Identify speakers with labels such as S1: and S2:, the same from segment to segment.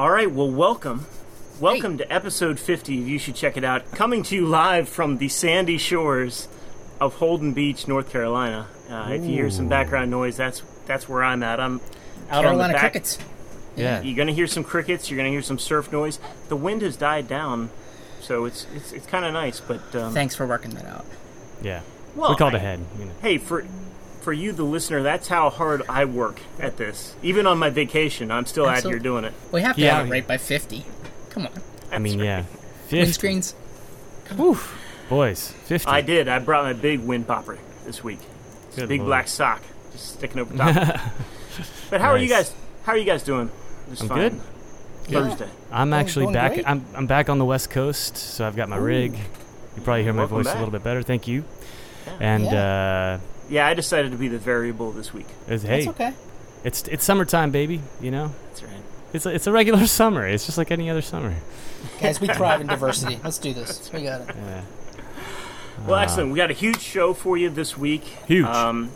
S1: All right, well, welcome. Welcome to episode 50. You should check it out. Coming to you live from the sandy shores of Holden Beach, North Carolina. Uh, if you hear some background noise, that's that's where I'm at. I'm out on
S2: Carolina
S1: the back.
S2: crickets.
S3: Yeah.
S1: You're gonna hear some crickets. You're gonna hear some surf noise. The wind has died down, so it's it's, it's kind of nice. But um,
S2: Thanks for working that out.
S3: Yeah.
S1: well,
S3: we called
S1: I-
S3: ahead. You know.
S1: Hey, for for you, the listener, that's how hard I work at this. Even on my vacation, I'm still out here doing it.
S2: We have to
S3: Yeah.
S2: have it right by 50. Come on.
S3: I mean, yeah. 50.
S2: Windscreens.
S3: Oof. Boys, 50.
S1: I did. I brought my big wind popper this week. It's
S3: Good
S1: big
S3: lord.
S1: black sock, just sticking over top. but how are you guys? How are you guys doing? This
S3: I'm
S1: fine
S3: good.
S1: Thursday.
S3: I'm actually
S2: going
S3: back.
S2: great.
S3: I'm, I'm back on the West Coast, so I've got my rig. You probably hear my
S1: Welcome
S3: voice
S1: back.
S3: a little bit better. Thank you. And uh,
S1: Yeah, I decided to be the variable this week.
S3: it's, hey,
S2: That's okay.
S3: it's it's summertime, baby. You know,
S1: That's right.
S3: it's a, it's a regular summer. It's just like any other summer.
S2: Guys, we thrive in diversity. Let's do this. We got it.
S3: Yeah.
S1: Well, excellent. We got a huge show for you this week.
S3: Huge.
S1: Um,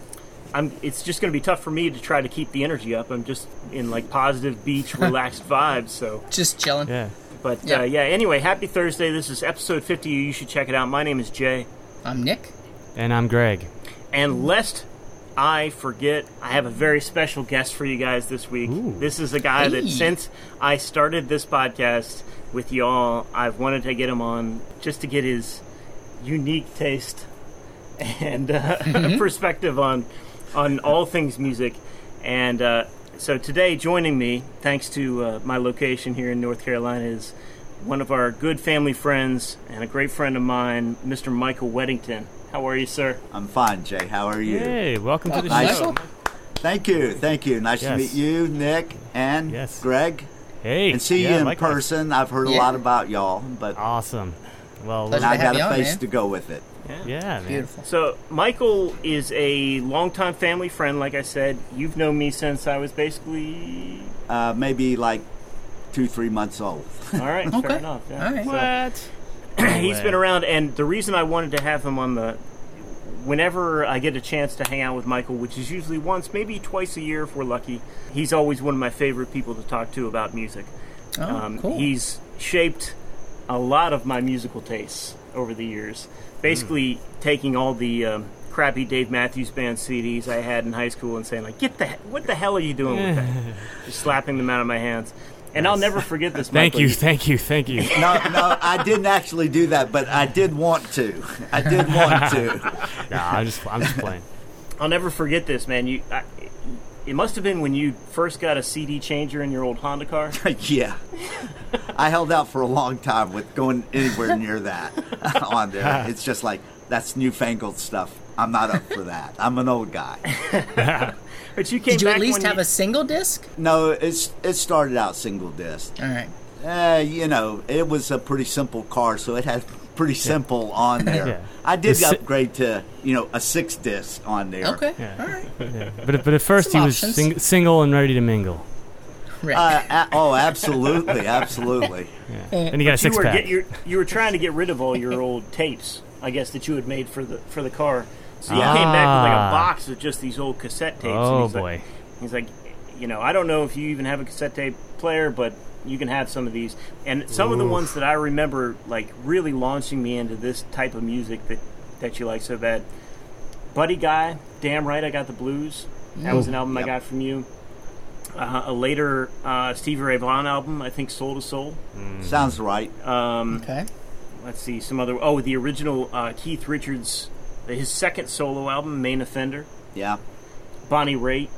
S1: I'm, it's just going to be tough for me to try to keep the energy up. I'm just in like positive beach, relaxed vibes. So,
S2: Just chilling.
S3: Yeah.
S1: but
S2: Yeah.
S1: Uh, yeah. Anyway, happy Thursday. This is episode 50. You should check it out. My name is Jay.
S2: I'm Nick.
S3: And I'm Greg.
S1: And lest I forget, I have a very special guest for you guys this week.
S3: Ooh.
S1: This is a guy that since I started this podcast with y'all, I've wanted to get him on just to get his unique taste and uh, perspective on on all things music. And uh, so today, joining me, thanks to uh, my location here in North Carolina, is one of our good family friends and a great friend of mine, Mr. Michael Weddington. How are you, sir?
S4: I'm fine, Jay. How are you?
S3: Hey, welcome to the
S2: Welcome,
S3: show.
S4: Thank you. Thank you. Nice
S3: Yes.
S4: to meet you, Nick and
S3: Yes.
S4: Greg.
S3: Hey,
S4: And see
S3: yeah,
S4: you in
S3: likewise.
S4: person. I've heard a lot about y'all, but
S3: Awesome. Well,
S2: Pleasure
S4: I got
S2: you
S4: a
S2: on,
S4: face
S2: man.
S4: to go with it.
S3: yeah, man.
S2: Beautiful.
S1: So, Michael is a longtime family friend, like I said. You've known me since I was basically.
S4: Uh, maybe like two, three months old.
S1: All right,
S2: Okay.
S1: fair enough. Yeah.
S2: All right.
S1: So,
S3: What?
S1: He's been around, and the reason I wanted to have him on the. Whenever I get a chance to hang out with Michael, which is usually once, maybe twice a year if we're lucky, he's always one of my favorite people to talk to about music.
S2: Oh,
S1: Um,
S2: cool.
S1: He's shaped a lot of my musical tastes over the years. Basically, taking all the um, crappy Dave Matthews Band CDs I had in high school and saying like, "Get the what the hell are you doing with that?" Just slapping them out of my hands. And I'll never forget this.
S3: Thank
S1: Michael.
S3: you, thank you, thank you.
S4: no, no, I didn't actually do that, but I did want to. I did want to.
S3: Nah, I'm just, I'm just playing.
S1: I'll never forget this, man. You, I, it must have been when you first got a CD changer in your old Honda car.
S4: yeah. I held out for a long time with going anywhere near that on there. It's just like, that's newfangled stuff. I'm not up for that. I'm an old guy.
S1: But you came
S2: Did you
S1: back
S2: at least have
S1: you,
S2: a single disc?
S4: No, it's it started out single disc.
S2: All right.
S4: Uh, you know, it was a pretty simple car, so it had pretty simple on there.
S3: Yeah.
S4: I did
S3: The si-
S4: upgrade to you know a six disc on there.
S2: Okay.
S3: Yeah.
S2: All right.
S3: Yeah. But, but at first
S2: Some
S3: he was sing, single and ready to mingle.
S2: Right.
S4: Uh, a- oh, absolutely, absolutely.
S3: And he got a
S1: you
S3: six
S1: were
S3: pack.
S1: get, you're, you were trying to get rid of all your old tapes, I guess that you had made for the for the car. So you came back with like a
S3: Ah.
S1: box of just these old cassette tapes. and
S3: oh
S1: he's like-
S3: boy.
S1: He's like, you know, I don't know if you even have a cassette tape player, but you can have some of these. And some of the ones that I remember, like, really launching me into this type of music that, that you like so bad. Buddy Guy, Damn Right I Got the Blues. That was an album I got from you. Uh, a later uh, Stevie Ray Vaughan album, I think Soul to Soul.
S4: Sounds right.
S1: Um,
S2: okay.
S1: let's see, some other. Oh, the original uh, Keith Richards, his second solo album, Main Offender.
S4: Yeah.
S1: Bonnie Raitt,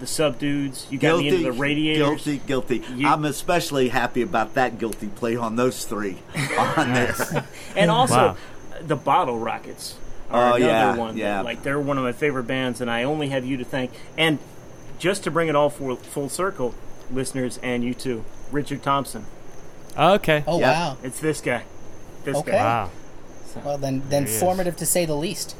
S1: The Subdudes. You got me
S4: Guilty.
S1: into the Radiators.
S4: Guilty. Guilty.
S1: You-
S4: I'm especially happy about that guilty play on those three on there.
S1: and also
S3: Wow.
S1: the Bottle Rockets are
S4: Oh,
S1: another
S4: yeah,
S1: one. that,
S4: yeah.
S1: like they're one of my favorite bands, and I only have you to thank. And just to bring it all full, full circle, listeners and you too, Richard Thompson.
S3: Okay.
S2: Oh
S4: Yep.
S2: wow.
S1: It's this guy. This
S2: Okay.
S1: guy.
S3: Wow.
S2: Well then, then
S3: he is.
S2: formative to say the least.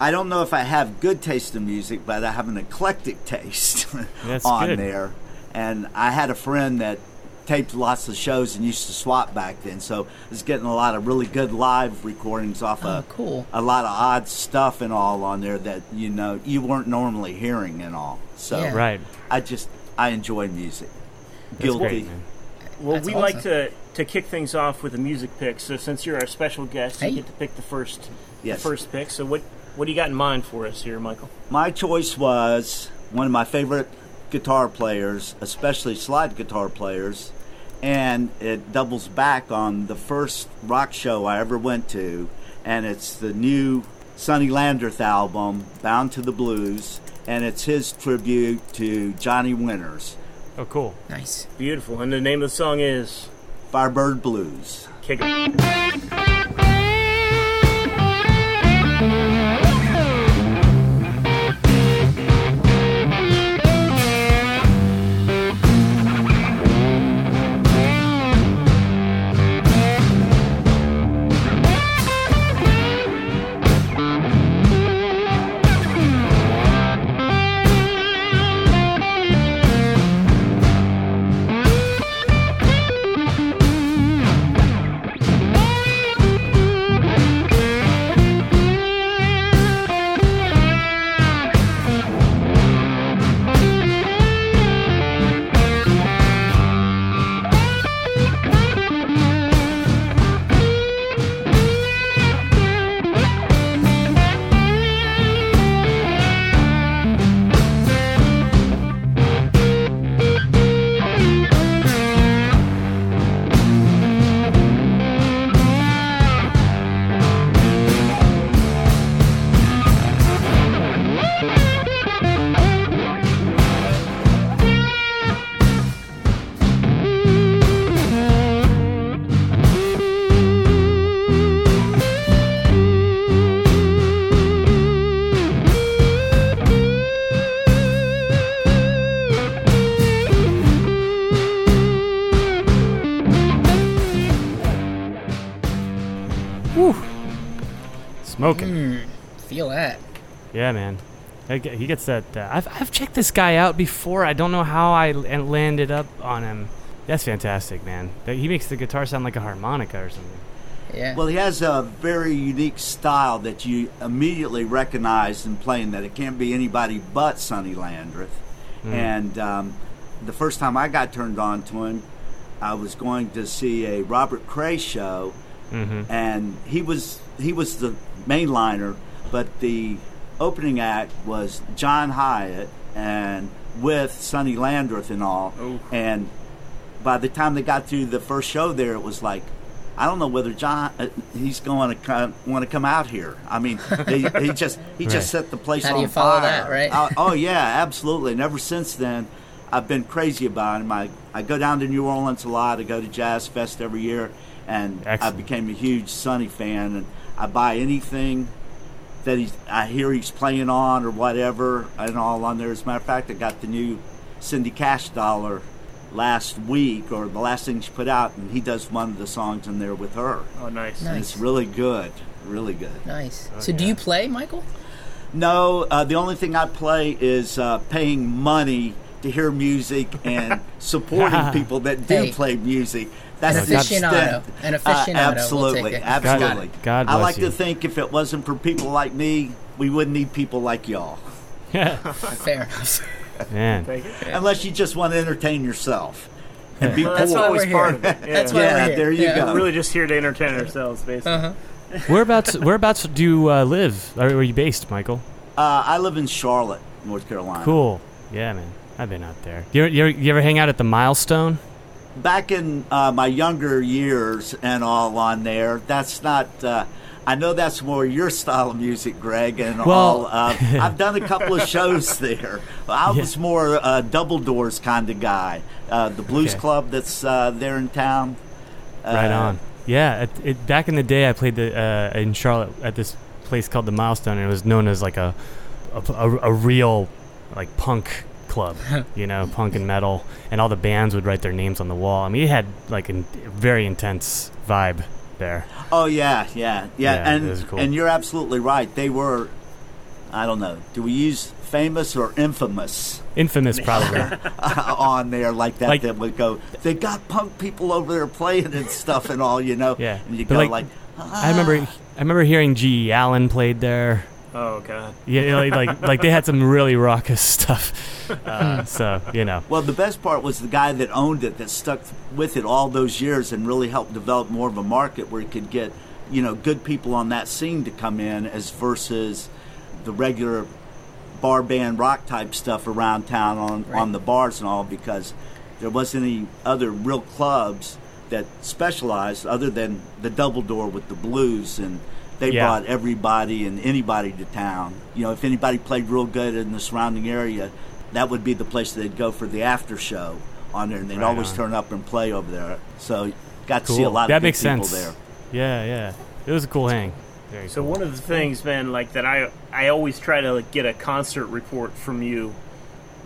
S4: I don't know if I have good taste in music, but I have an eclectic taste
S3: That's
S4: on
S3: good.
S4: there. And I had a friend that taped lots of shows and used to swap back then, so I was getting a lot of really good live recordings off
S2: Oh,
S4: of
S2: cool.
S4: a lot of odd stuff and all on there that you know you weren't normally hearing and all. So
S2: Yeah.
S3: Right.
S4: I just I enjoy music.
S3: That's
S4: Guilty.
S3: great, man.
S1: Well,
S2: That's
S1: we
S2: awesome.
S1: like to to kick things off with a music pick. So since you're our special guest,
S2: Hey.
S1: you get to pick the first
S4: Yes.
S1: the first pick. So what what do you got in mind for us here, Michael?
S4: My choice was one of my favorite guitar players, especially slide guitar players, and it doubles back on the first rock show I ever went to, and it's the new Sonny Landreth album, Bound to the Blues, and it's his tribute to Johnny Winters,
S3: Oh, cool.
S2: Nice.
S1: Beautiful. And the name of the song is
S4: Firebird Blues.
S1: Kick It.
S3: Yeah, man. He gets that. Uh, I've, I've checked this guy out before. I don't know how I landed up on him. That's fantastic, man. He makes the guitar sound like a harmonica or something.
S2: Yeah.
S4: Well, he has a very unique style that you immediately recognize in playing that it can't be anybody but Sonny Landreth. And um, the first time I got turned on to him, I was going to see a Robert Cray show,
S3: Mm-hmm.
S4: and he was he was the mainliner, but the opening act was John Hiatt and with Sonny Landreth and all.
S1: Oh.
S4: And by the time they got through the first show there, it was like, I don't know whether John uh, he's going to come, want to come out here. I mean, they, he just he
S3: Right.
S4: just set the place
S2: How do
S4: on
S2: you follow
S4: fire.
S2: that, right?
S4: Uh, oh yeah, absolutely. And ever since then, I've been crazy about him. I I go down to New Orleans a lot. I go to Jazz Fest every year, and I became a huge Sonny fan. And I buy anything that he's I hear he's playing on or whatever and all on there. As a matter of fact, I got the new Cindy Cashdollar last week or the last thing she put out, and he does one of the songs in there with her.
S1: Oh, nice.
S2: Nice.
S4: And it's really good, really good.
S2: nice.
S3: Oh,
S2: so, do you play, Michael?
S4: No, uh, the only thing I play is uh, paying money to hear music and supporting people that do
S2: Hey.
S4: play music. That's
S2: An aficionado.
S4: extent.
S2: An
S4: Uh,
S2: aficionado. We'll
S4: absolutely,
S2: take it.
S4: absolutely.
S3: God
S4: I
S3: bless
S4: like
S3: you.
S4: to think if it wasn't for people like me, we wouldn't need people like y'all.
S2: Fair enough.
S3: Man.
S4: Unless you just want to entertain yourself and be
S1: Well, that's
S4: poor.
S1: always
S2: we're
S1: part
S2: here.
S1: of it. Yeah.
S2: That's why
S4: yeah,
S2: we're here.
S4: there you
S2: Yeah.
S4: go.
S1: We're really just here to entertain ourselves, basically.
S2: Uh-huh.
S3: Whereabouts? Whereabouts do you uh, live? Where are you based, Michael?
S4: Uh, I live in Charlotte, North Carolina.
S3: Cool. Yeah, man. I've been out there. You, you, you ever hang out at the Milestone?
S4: back in uh, my younger years and all on there, that's not. Uh, I know that's more your style of music, Greg, and
S3: Well-
S4: all. Uh, I've done a couple of shows there. I
S3: Yeah.
S4: was more a double doors kind of guy. Uh, the Blues
S3: Okay.
S4: Club that's uh, there in town.
S3: Right
S4: Uh,
S3: on. Yeah, it, it, back in the day, I played the uh, in Charlotte at this place called the Milestone, and it was known as like a a, a, a real like punk club, you know, punk and metal, and all the bands would write their names on the wall. I mean, it had like a very intense vibe there.
S4: Oh yeah, yeah, yeah,
S3: Yeah,
S4: and
S3: cool.
S4: and you're absolutely right. They were. I don't know. Do we use famous or infamous
S3: Infamous, probably.
S4: on there like that?
S3: Like-
S4: that would go. They got punk people over there playing and stuff and all, you know.
S3: Yeah,
S4: And you go
S3: like-
S4: like.
S3: I remember, ah. I remember hearing GG Allin played there.
S1: Oh god.
S3: Yeah, like like, like they had some really raucous stuff. Uh, so you know,
S4: Well, the best part was the guy that owned it that stuck with it all those years and really helped develop more of a market where he could get, you know, good people on that scene to come in as versus the regular bar band rock type stuff around town on
S2: Right.
S4: on the bars and all because there wasn't any other real clubs that specialized other than the Double Door with the blues and they
S3: Yeah.
S4: brought everybody and anybody to town. You know, if anybody played real good in the surrounding area, that would be the place they'd go for the after show on there, and they'd
S3: Right
S4: always
S3: on.
S4: turn up and play over there. So got to
S3: cool.
S4: see a lot
S3: that
S4: of good
S3: makes
S4: people
S3: sense.
S4: there.
S3: Yeah, yeah. It was a cool hang. Very
S1: So
S3: cool.
S1: one of the things, man, like that I I always try to like, get a concert report from you,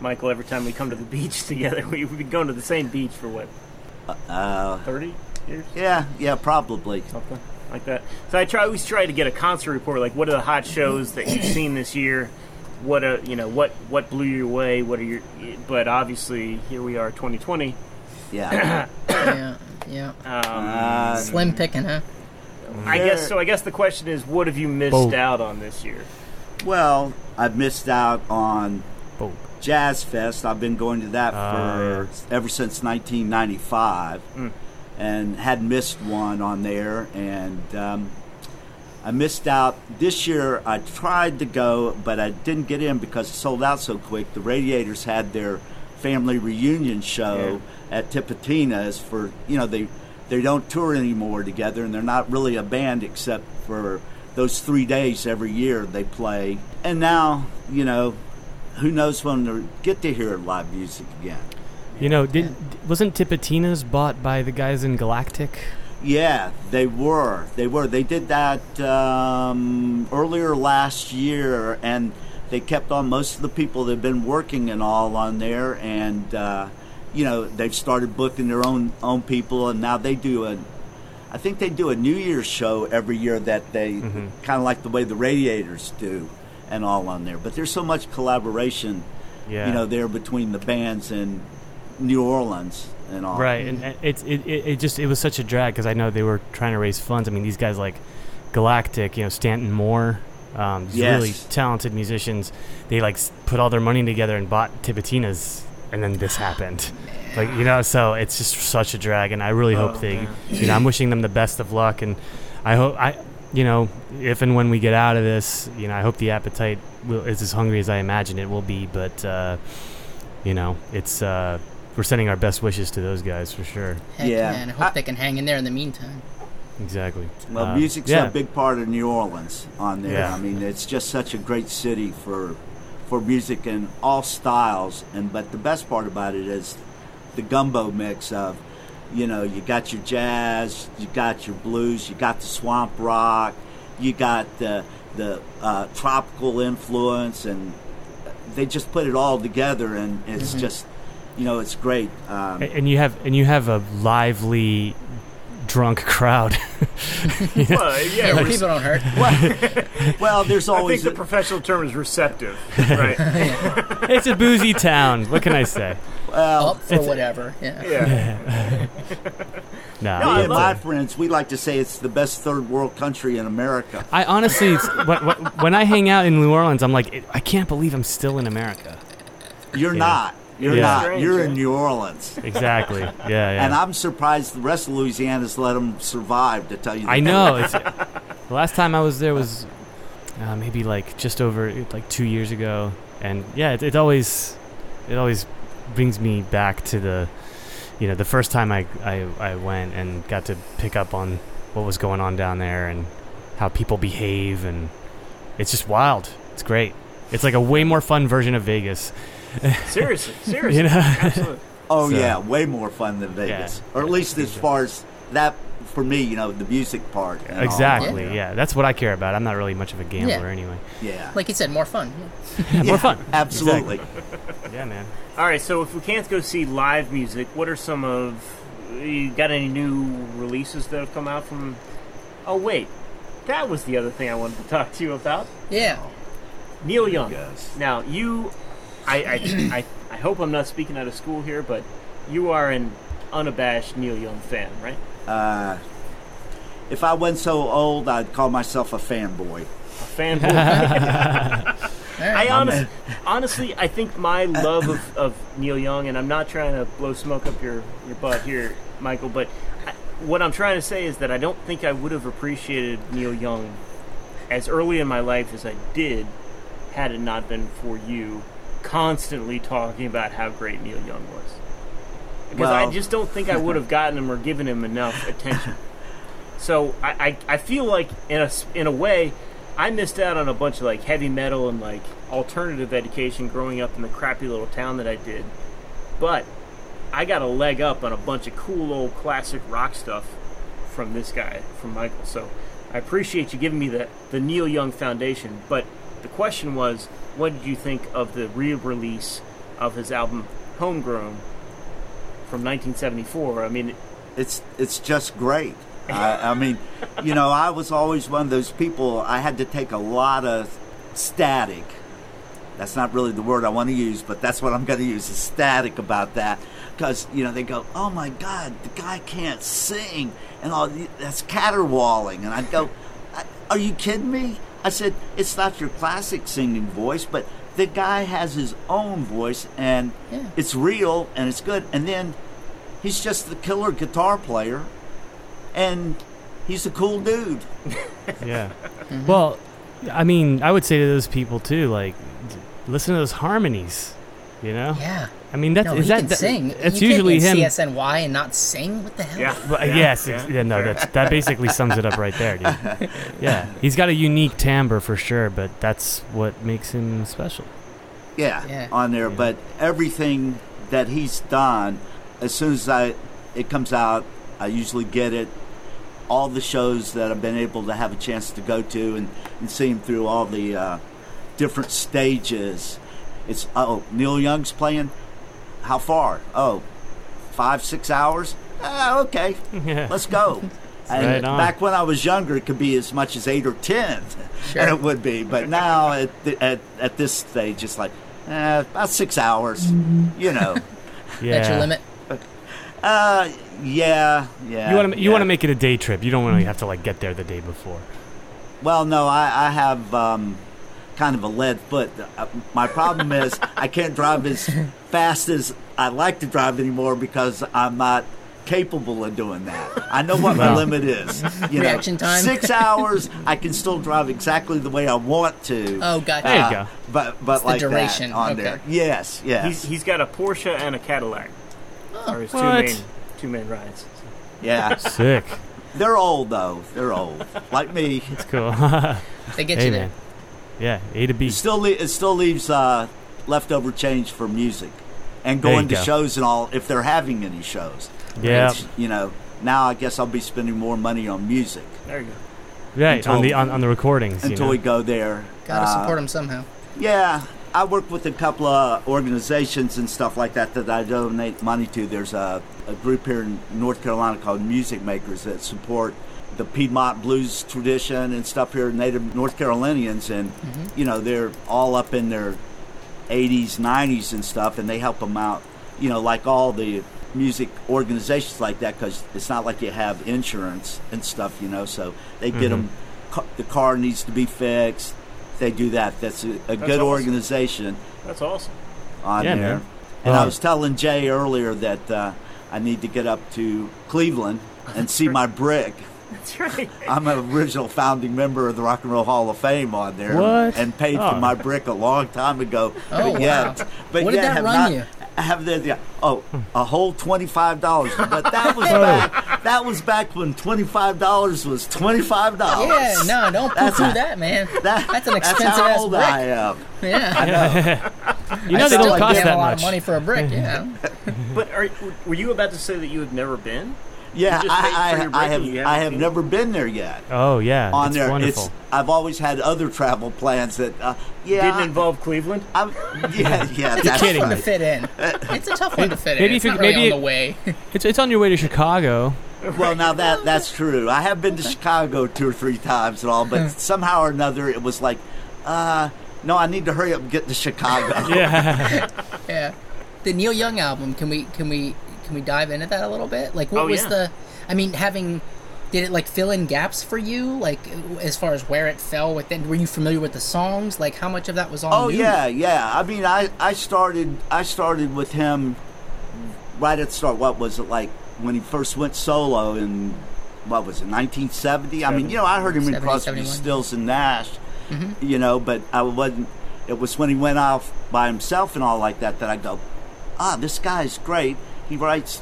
S1: Michael. Every time we come to the beach together, we, we've been going to the same beach for what
S4: Uh,
S1: thirty years,
S4: yeah, yeah, probably.
S1: something like that. So I try always try to get a concert report, like what are the hot shows that you've seen this year. What uh, you know, what what blew you away? What are your? But obviously, here we are, 2020.
S4: Yeah.
S2: yeah, yeah.
S1: Um,
S4: Uh,
S2: Slim picking, huh?
S1: I guess so. I guess the question is, what have you missed
S3: Both.
S1: out on this year?
S4: well, I've missed out on Jazz Fest. I've been going to that
S3: Ah,
S4: for ever since 1995,
S1: Mm.
S4: And had missed one on there. And um, I missed out this year. I tried to go, but I didn't get in because it sold out so quick. The Radiators had their family reunion show at Tipitina's for you know they they don't tour anymore together, and they're not really a band except for those three days every year they play. And now you know who knows when they'll get to hear live music again.
S3: You know, did wasn't Tipitina's bought by the guys in Galactic?
S4: Yeah, they were. They were. They did that um, earlier last year, and they kept on most of the people that have been working and all on there, and uh, you know they've started booking their own own people, and now they do a. I think they do a New Year's show every year that they kind of like the way the Radiators do, and all on there. But there's so much collaboration,
S3: Yeah.
S4: you know, there between the bands and New Orleans and all.
S3: Right, and it's it, it, it just it was such a drag because I know they were trying to raise funds. I mean, these guys like Galactic, you know, Stanton Moore, um, these
S4: Yes.
S3: really talented musicians. They like put all their money together and bought Tipitina's, and then this happened. Like you know, so it's just such a drag, and I really
S1: Oh,
S3: hope they,
S1: man.
S3: you know, I'm wishing them the best of luck, and I hope I, you know, if and when we get out of this, you know, I hope the appetite will, is as hungry as I imagine it will be, but. uh you know, it's uh, we're sending our best wishes to those guys for sure.
S2: Heck
S4: Yeah.
S2: yeah, and I hope
S4: I-
S2: they can hang in there in the meantime.
S3: Exactly.
S4: Well,
S3: Uh,
S4: music's
S3: yeah.
S4: a big part of New Orleans on there.
S3: Yeah.
S4: I mean, it's just such a great city for for music in all styles. And but the best part about it is the gumbo mix of, you know, you got your jazz, you got your blues, you got the swamp rock, you got the the uh, tropical influence, and they just put it all together, and it's just, you know, it's great. Um,
S3: A- And you have and you have a lively, drunk crowd.
S1: Well, yeah,
S2: Yeah,
S1: we're-
S2: people don't hurt.
S4: well, there's
S1: I think
S4: always
S1: the professional term is receptive, right?
S3: it's a boozy town. What can I say?
S4: well,
S2: Up for whatever. Yeah.
S1: yeah.
S3: Nah,
S1: No,
S4: Me and my friends, we like to say it's the best third world country in America.
S3: I honestly, it's, when, when- when I hang out in New Orleans, I'm like, I can't believe I'm still in America.
S4: You're
S3: Yeah.
S4: not. You're
S3: Yeah.
S4: not.
S1: Strange,
S4: You're
S1: yeah.
S4: in New Orleans.
S3: Exactly. Yeah, yeah.
S4: And I'm surprised the rest of Louisiana's let them survive, to tell you the
S3: I know. It's, the last time I was there was uh, maybe like just over like two years ago, and yeah, it, it always it always brings me back to the you know the first time I, I I went and got to pick up on what was going on down there and how people behave, and it's just wild. It's great. It's like a way more fun version of Vegas.
S1: Seriously, seriously,
S3: You know?
S1: absolutely.
S4: Oh,
S3: So-
S4: yeah. Way more fun than Vegas. Or at least as far as that, for me, you know, the music part.
S3: Exactly.
S2: Yeah.
S3: Yeah. that's what I care about. I'm not really much of a gambler
S2: Yeah.
S3: anyway.
S4: Yeah.
S2: Like you said, more fun.
S3: Yeah, more fun.
S4: Absolutely.
S3: Yeah, man.
S1: All right, so if we can't go see live music, what are some of you got any new releases that have come out from? Oh wait, that was the other thing I wanted to talk to you about.
S2: Yeah.
S1: Neil Young.
S4: Yes.
S1: Now you, I, I, I, I hope I'm not speaking out of school here, but you are an unabashed Neil Young fan, right?
S4: Uh, if I wasn't so old, I'd call myself a fanboy.
S1: A
S2: fanboy.
S1: I
S2: right.
S1: honest, honestly, I think my love of, of Neil Young, and I'm not trying to blow smoke up your, your butt here, Michael, but I, what I'm trying to say is that I don't think I would have appreciated Neil Young as early in my life as I did had it not been for you constantly talking about how great Neil Young was. Because I just don't think I would have gotten him or given him enough attention. So I, I, I feel like in a in a way, I missed out on a bunch of like heavy metal and like alternative education growing up in the crappy little town that I did. But I got a leg up on a bunch of cool old classic rock stuff from this guy, from Michael. So I appreciate you giving me the the Neil Young Foundation. But the question was, what did you think of the re-release of his album Homegrown from 1974? I mean,
S4: it's it's just great. I, I mean, you know, I was always one of those people. I had to take a lot of static. That's not really the word I want to use, but that's what I'm going to use. Is static about that because you know they go, "Oh my God, the guy can't sing," and all that's caterwauling, and I go, "Are you kidding me?" I said, "It's not your classic singing voice, but." The guy has his own voice, and
S2: Yeah.
S4: it's real and it's good. And then he's just the killer guitar player, and he's a cool dude.
S3: Yeah. Mm-hmm. Well, I mean, I would say to those people too, like, listen to those harmonies. You know.
S2: Yeah.
S3: I mean, that's
S2: No,
S3: is
S2: he
S3: that
S2: can
S3: that-
S2: sing.
S3: It's
S2: you
S3: usually him.
S2: CSNY and not sing. What the hell?
S1: yeah.
S3: Well,
S1: yeah,
S3: yes,
S1: yeah.
S3: yeah, no, that's, that basically sums it up right there, dude. Yeah, he's got a unique timbre for sure, but that's what makes him special.
S4: Yeah,
S2: Yeah.
S4: on there.
S3: Yeah.
S4: But everything that he's done, as soon as I it comes out, I usually get it. All the shows that I've been able to have a chance to go to and, and see him through all the uh, different stages. It's oh Neil Young's playing. How far? Oh, five six hours. Ah, okay,
S3: Yeah.
S4: let's go. And
S3: Right on.
S4: back when I was younger, it could be as much as eight or ten,
S2: Sure.
S4: and it would be. But now at the, at at this stage, it's like eh, about six hours. You know.
S3: yeah.
S2: That's your limit.
S4: Uh, yeah, yeah.
S3: You want to you
S4: yeah.
S3: want to make it a day trip. You don't want to have to like get there the day before.
S4: Well, no, I, I have um, kind of a lead foot. Uh, My problem is I can't drive as fast as I like to drive anymore because I'm not capable of doing that. I know what my limit is. You know,
S2: Reaction time.
S4: Six hours, I can still drive exactly the way I want to.
S2: Oh, gotcha.
S3: There you
S4: Uh,
S3: go.
S4: But but
S2: the
S4: like
S2: duration,
S4: that on
S2: okay.
S4: there. Yes, yes.
S1: He's, he's got a Porsche and a Cadillac.
S2: Oh,
S1: Are his two
S3: What?
S1: main two main rides.
S4: yeah.
S3: Sick.
S4: They're old though. They're old. Like me.
S3: It's cool.
S2: They get
S3: hey
S2: you
S3: man.
S2: There.
S3: Yeah, A to B.
S4: It still le- it still leaves uh, leftover change for music and going to
S3: go.
S4: shows and all if they're having any shows.
S3: Yeah.
S4: It's, you know, now I guess I'll be spending more money on music
S1: There you go.
S3: Yeah,
S4: until-
S3: on the on, on the recordings.
S4: until
S3: you know?
S4: we go there.
S2: Gotta
S4: Uh,
S2: support them somehow.
S4: Yeah, I work with a couple of organizations and stuff like that that I donate money to. There's a, a group here in North Carolina called Music Makers that support the Piedmont blues tradition and stuff here, native North Carolinians, and mm-hmm. you know they're all up in their 80s, 90s and stuff, and they help them out. You know, like all the music organizations like that, because it's not like you have insurance and stuff. You know, so they get mm-hmm. them. The car needs to be fixed. They do that. That's a, a good
S1: awesome.
S4: organization
S1: That's awesome.
S4: on
S3: Yeah,
S4: there.
S3: man.
S4: And I was telling Jay earlier that uh, I need to get up to Cleveland and see my brick.
S1: That's right.
S4: I'm an original founding member of the Rock and Roll Hall of Fame on there,
S3: What?
S4: and paid
S3: Oh.
S4: for my brick a long time ago.
S2: Oh,
S4: but yet,
S2: wow.
S4: but
S2: What did
S4: yet
S2: that
S4: have
S2: run
S4: not,
S2: you?
S4: I have the, the oh a whole twenty five dollars, but that was back that was back when twenty five dollars was twenty five dollars.
S2: Yeah, no, don't poo
S4: That's
S2: poo that, man.
S4: That-
S2: That's an
S4: That's
S2: expensive
S4: how
S2: ass
S4: old
S2: brick.
S4: I am.
S2: Yeah.
S3: You know
S2: I
S3: they
S2: still
S3: don't cost
S2: give
S3: that
S2: a lot
S3: much.
S2: of money for a brick. Yeah.
S1: But are, were you about to say that you had never been?
S4: Yeah,
S1: You just paid for
S4: I, I, I have I
S1: haven't seen
S4: never been there yet.
S3: Oh yeah,
S4: on
S3: it's
S4: there.
S3: wonderful.
S4: It's I've always had other travel plans that uh, yeah
S1: Didn't involve Cleveland.
S4: I'm, yeah yeah
S2: It's
S4: that's
S2: a tough one to fit in. It's a tough one to fit in.
S3: Maybe
S2: it's
S3: if you-
S2: not really
S3: maybe
S2: on
S3: it-
S2: the way.
S3: It's it's on your way to Chicago.
S4: Well, now that that's true. I have been to Chicago two or three times and all, but somehow or another it was like, uh, no, I need to hurry up and get to Chicago.
S3: Yeah.
S2: Yeah. The Neil Young album. Can we can we can we dive into that a little bit? Like, what
S1: Oh,
S2: was
S1: yeah.
S2: the? I mean, having Did it like fill in gaps for you, like as far as where it fell within? Were you familiar with the songs? Like how much of that was all?
S4: Oh
S2: new?
S4: yeah, yeah. I mean, I I started I started with him right at the start. What was it like when he first went solo in what was it 1970? I mean, you know, I heard him in
S2: 70,
S4: Crosby, Stills, and Nash.
S2: Mm-hmm.
S4: You know, but I wasn't. It was when he went off by himself and all like that that I go, ah, this guy's great. He writes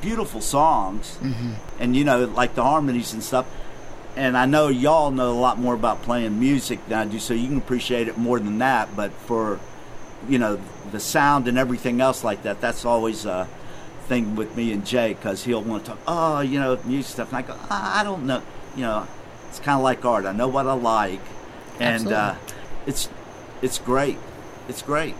S4: beautiful songs,
S2: Mm-hmm.
S4: and you know, like the harmonies and stuff. And I know y'all know a lot more about playing music than I do, so you can appreciate it more than that. But for you know the sound and everything else like that, that's always a thing with me and Jay because he'll want to talk. Oh, you know, music stuff, and I go, I don't know. You know, it's kind of like art. I know what I like, and uh, it's it's great. It's great.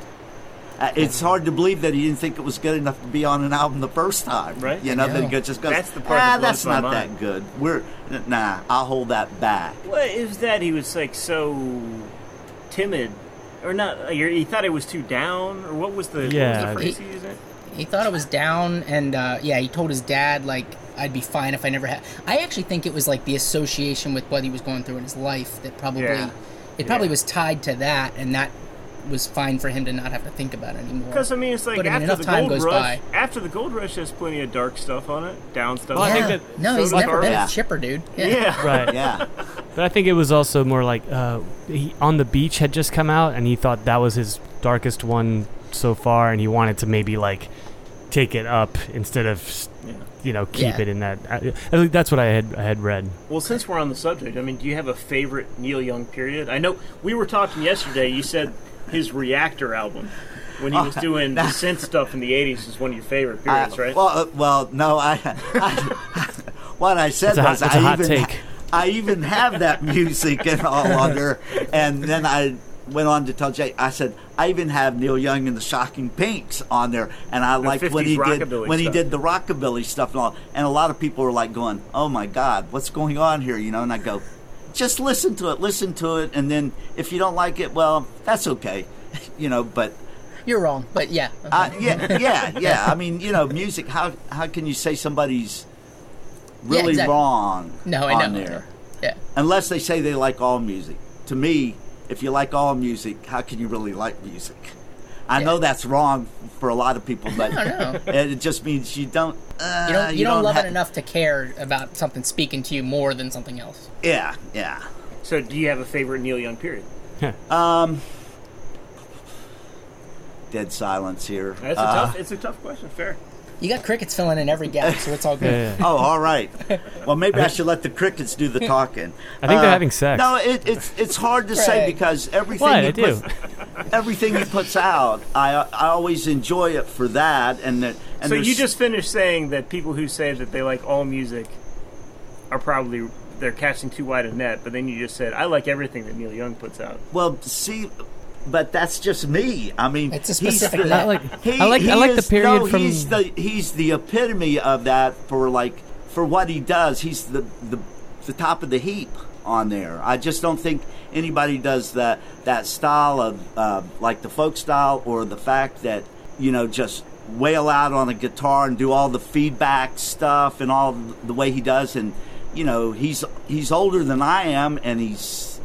S4: Uh, it's hard to believe that he didn't think it was good enough to be on an album the first time.
S1: Right.
S4: You know,
S2: I
S4: that he just goes,
S1: That's the part
S4: ah,
S1: that
S4: that's not
S1: mind."
S4: that good. We're nah. I'll hold that back.
S1: Well, it was that he was like so timid, or not? uh, He thought it was too down, or what was the
S3: Yeah.
S1: What was the phrase he used?
S2: He thought it was down, and uh, yeah, he told his dad like I'd be fine if I never had. I actually think it was like the association with what he was going through in his life that probably
S1: Yeah.
S2: it probably
S1: Yeah.
S2: was tied to that, and that was fine for him to not have to think about it anymore.
S1: Because I mean, it's like
S2: But, I mean,
S1: after
S2: enough
S1: the
S2: time
S1: gold
S2: goes
S1: rush.
S2: by.
S1: After the gold rush, has plenty of dark stuff on it, down stuff.
S3: Well, I think that-
S2: no,
S1: so
S2: he's
S1: does
S2: never been
S4: Yeah.
S2: a chipper, dude.
S1: yeah.
S3: Right.
S4: Yeah.
S3: But I think it was also more like uh, he, On the Beach had just come out, and he thought that was his darkest one so far, and he wanted to maybe like take it up instead of s-
S1: Yeah.
S3: You know keep
S2: Yeah.
S3: it in that. I, I think that's what I had I had read.
S1: Well, since we're on the subject, I mean, do you have a favorite Neil Young period? I know we were talking yesterday. You said his Reactor album when he was doing the synth stuff in the '80s is one of your favorite periods,
S4: I-
S1: right?
S4: Well, uh, well, no. I, I what I said
S3: That's a hot-
S4: was
S3: that's a
S4: I
S3: hot
S4: even
S3: take.
S4: I even have that music and all on there, and then I went on to tell Jay. I said I even have Neil Young and the Shocking Pinks on there, and I like when he did
S1: rockabilly
S4: when he did the rockabilly stuff and all. And a lot of people were like going, "Oh my God, what's going on here?" You know, and I go. Just listen to it, listen to it, and then if you don't like it, well, that's okay, you know. But
S2: You're wrong, but yeah.
S4: uh, yeah, yeah, yeah. I mean, you know, music. How how can you say somebody's really
S2: exactly.
S4: wrong
S2: no, I
S4: on
S2: know.
S4: there?
S2: Yeah.
S4: Unless they say they like all music. To me, if you like all music, how can you really like music? I know that's wrong for a lot of people, but
S2: No, no.
S4: it just means you don't. Uh,
S2: You don't you, don't, love
S4: ha-
S2: it enough to care about something speaking to you more than something else.
S4: Yeah, yeah.
S1: so, do you have a favorite Neil Young period?
S4: Um, dead silence here.
S1: That's a
S4: Uh,
S1: tough. It's a tough question. Fair.
S2: You got crickets filling in every gap, so it's all good.
S3: Yeah, yeah.
S4: Oh, all right. Well, maybe I should let the crickets do the talking.
S3: I think they're
S4: Uh,
S3: having sex.
S4: No, it, it's it's hard to say because everything
S3: What?
S4: he
S3: I
S4: puts, everything he puts out, I I always enjoy it for that. And that, and
S1: so you just finished saying that people who say that they like all music are probably they're casting too wide a net, but then you just said I like everything that Neil Young puts out.
S4: well see. But that's just me. I mean,
S2: It's a
S4: he's
S2: specific
S4: the-
S3: I like
S4: he-
S3: I like I like the period
S4: no,
S3: from
S4: he's the he's the epitome of that for like for what he does. He's the the the top of the heap on there. I just don't think anybody does that that style of uh, like the folk style or the fact that you know just wail out on a guitar and do all the feedback stuff and all the way he does and you know he's he's older than I am and he's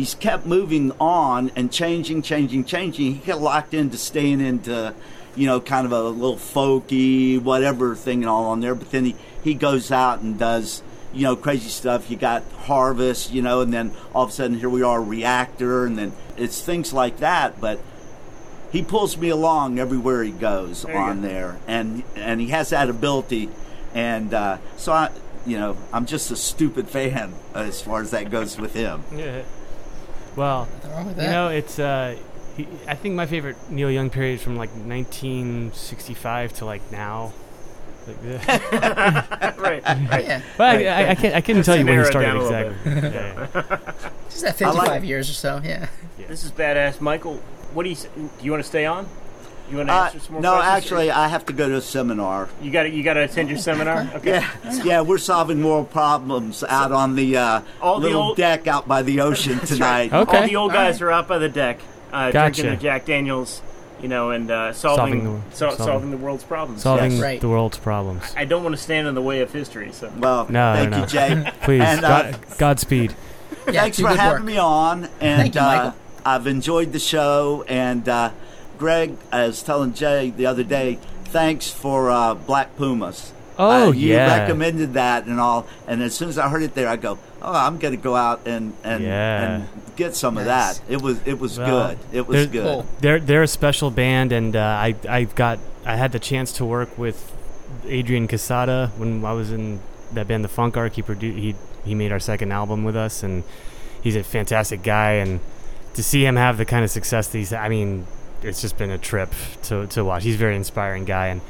S4: he's kept moving on and changing, changing, changing. He got locked into staying into, you know, kind of a little folky, whatever thing and all on there. But then he, he goes out and does, you know, crazy stuff. You got Harvest, you know, and then all of a sudden here we are, Reactor, and then it's things like that. But he pulls me along everywhere he goes
S1: There
S4: on
S1: go.
S4: there, and and he has that ability, and uh, so I, you know, I'm just a stupid fan as far as that goes with him.
S3: Yeah. Well,
S2: Nothing wrong with
S3: you know, it's uh, he, I think my favorite Neil Young period is from like 1965 to like now. Like,
S1: right. Right.
S2: yeah,
S3: but I, I, I can't I couldn't tell you when he
S1: it
S3: started
S1: down a little
S3: exactly. Yeah, yeah.
S2: just that
S4: I like-
S2: fifty-five years or so. Yeah.
S1: This is badass, Michael. What do you? Do you want to stay on? You want to
S4: Uh,
S1: answer some more
S4: no,
S1: questions?
S4: actually, I have to go to a seminar.
S1: you got to you got to attend your seminar. Okay.
S4: Yeah, yeah, we're solving world problems out on the uh,
S1: All the
S4: little
S1: old-
S4: deck out by the ocean tonight.
S3: Okay.
S1: All the old guys are out by the deck, uh,
S3: Gotcha.
S1: drinking their Jack Daniels, you know, and uh, solving
S3: Solving the-
S1: sol-
S3: solving-
S1: solving the world's problems.
S3: Solving
S4: Yes.
S2: Right.
S3: the world's problems.
S1: I don't want to stand in the way of history, so
S4: Well,
S3: No,
S4: thank
S3: no,
S4: you,
S3: no.
S4: Jay.
S3: Please,
S4: And, uh,
S3: God, Godspeed.
S2: Yeah,
S4: Thanks
S2: do
S4: for
S2: good
S4: having
S2: work.
S4: me on. And
S2: Thank you,
S4: uh, I've enjoyed the show. And uh, Greg, I was telling Jay the other day, thanks for uh, Black Pumas.
S3: Oh,
S4: Uh, you
S3: yeah.
S4: recommended that and all. And as soon as I heard it there, I go, oh, I'm going to go out and and,
S3: Yeah.
S4: and get some of that. It was it was
S3: Well,
S4: good. It was good.
S2: Cool.
S3: They're they're a special band, and uh, I I got I had the chance to work with Adrian Quesada when I was in that band, the Funk Ark. He produ- he he made our second album with us, and he's a fantastic guy. And to see him have the kind of success that he's, I mean, it's just been a trip to to watch. He's a very inspiring guy, and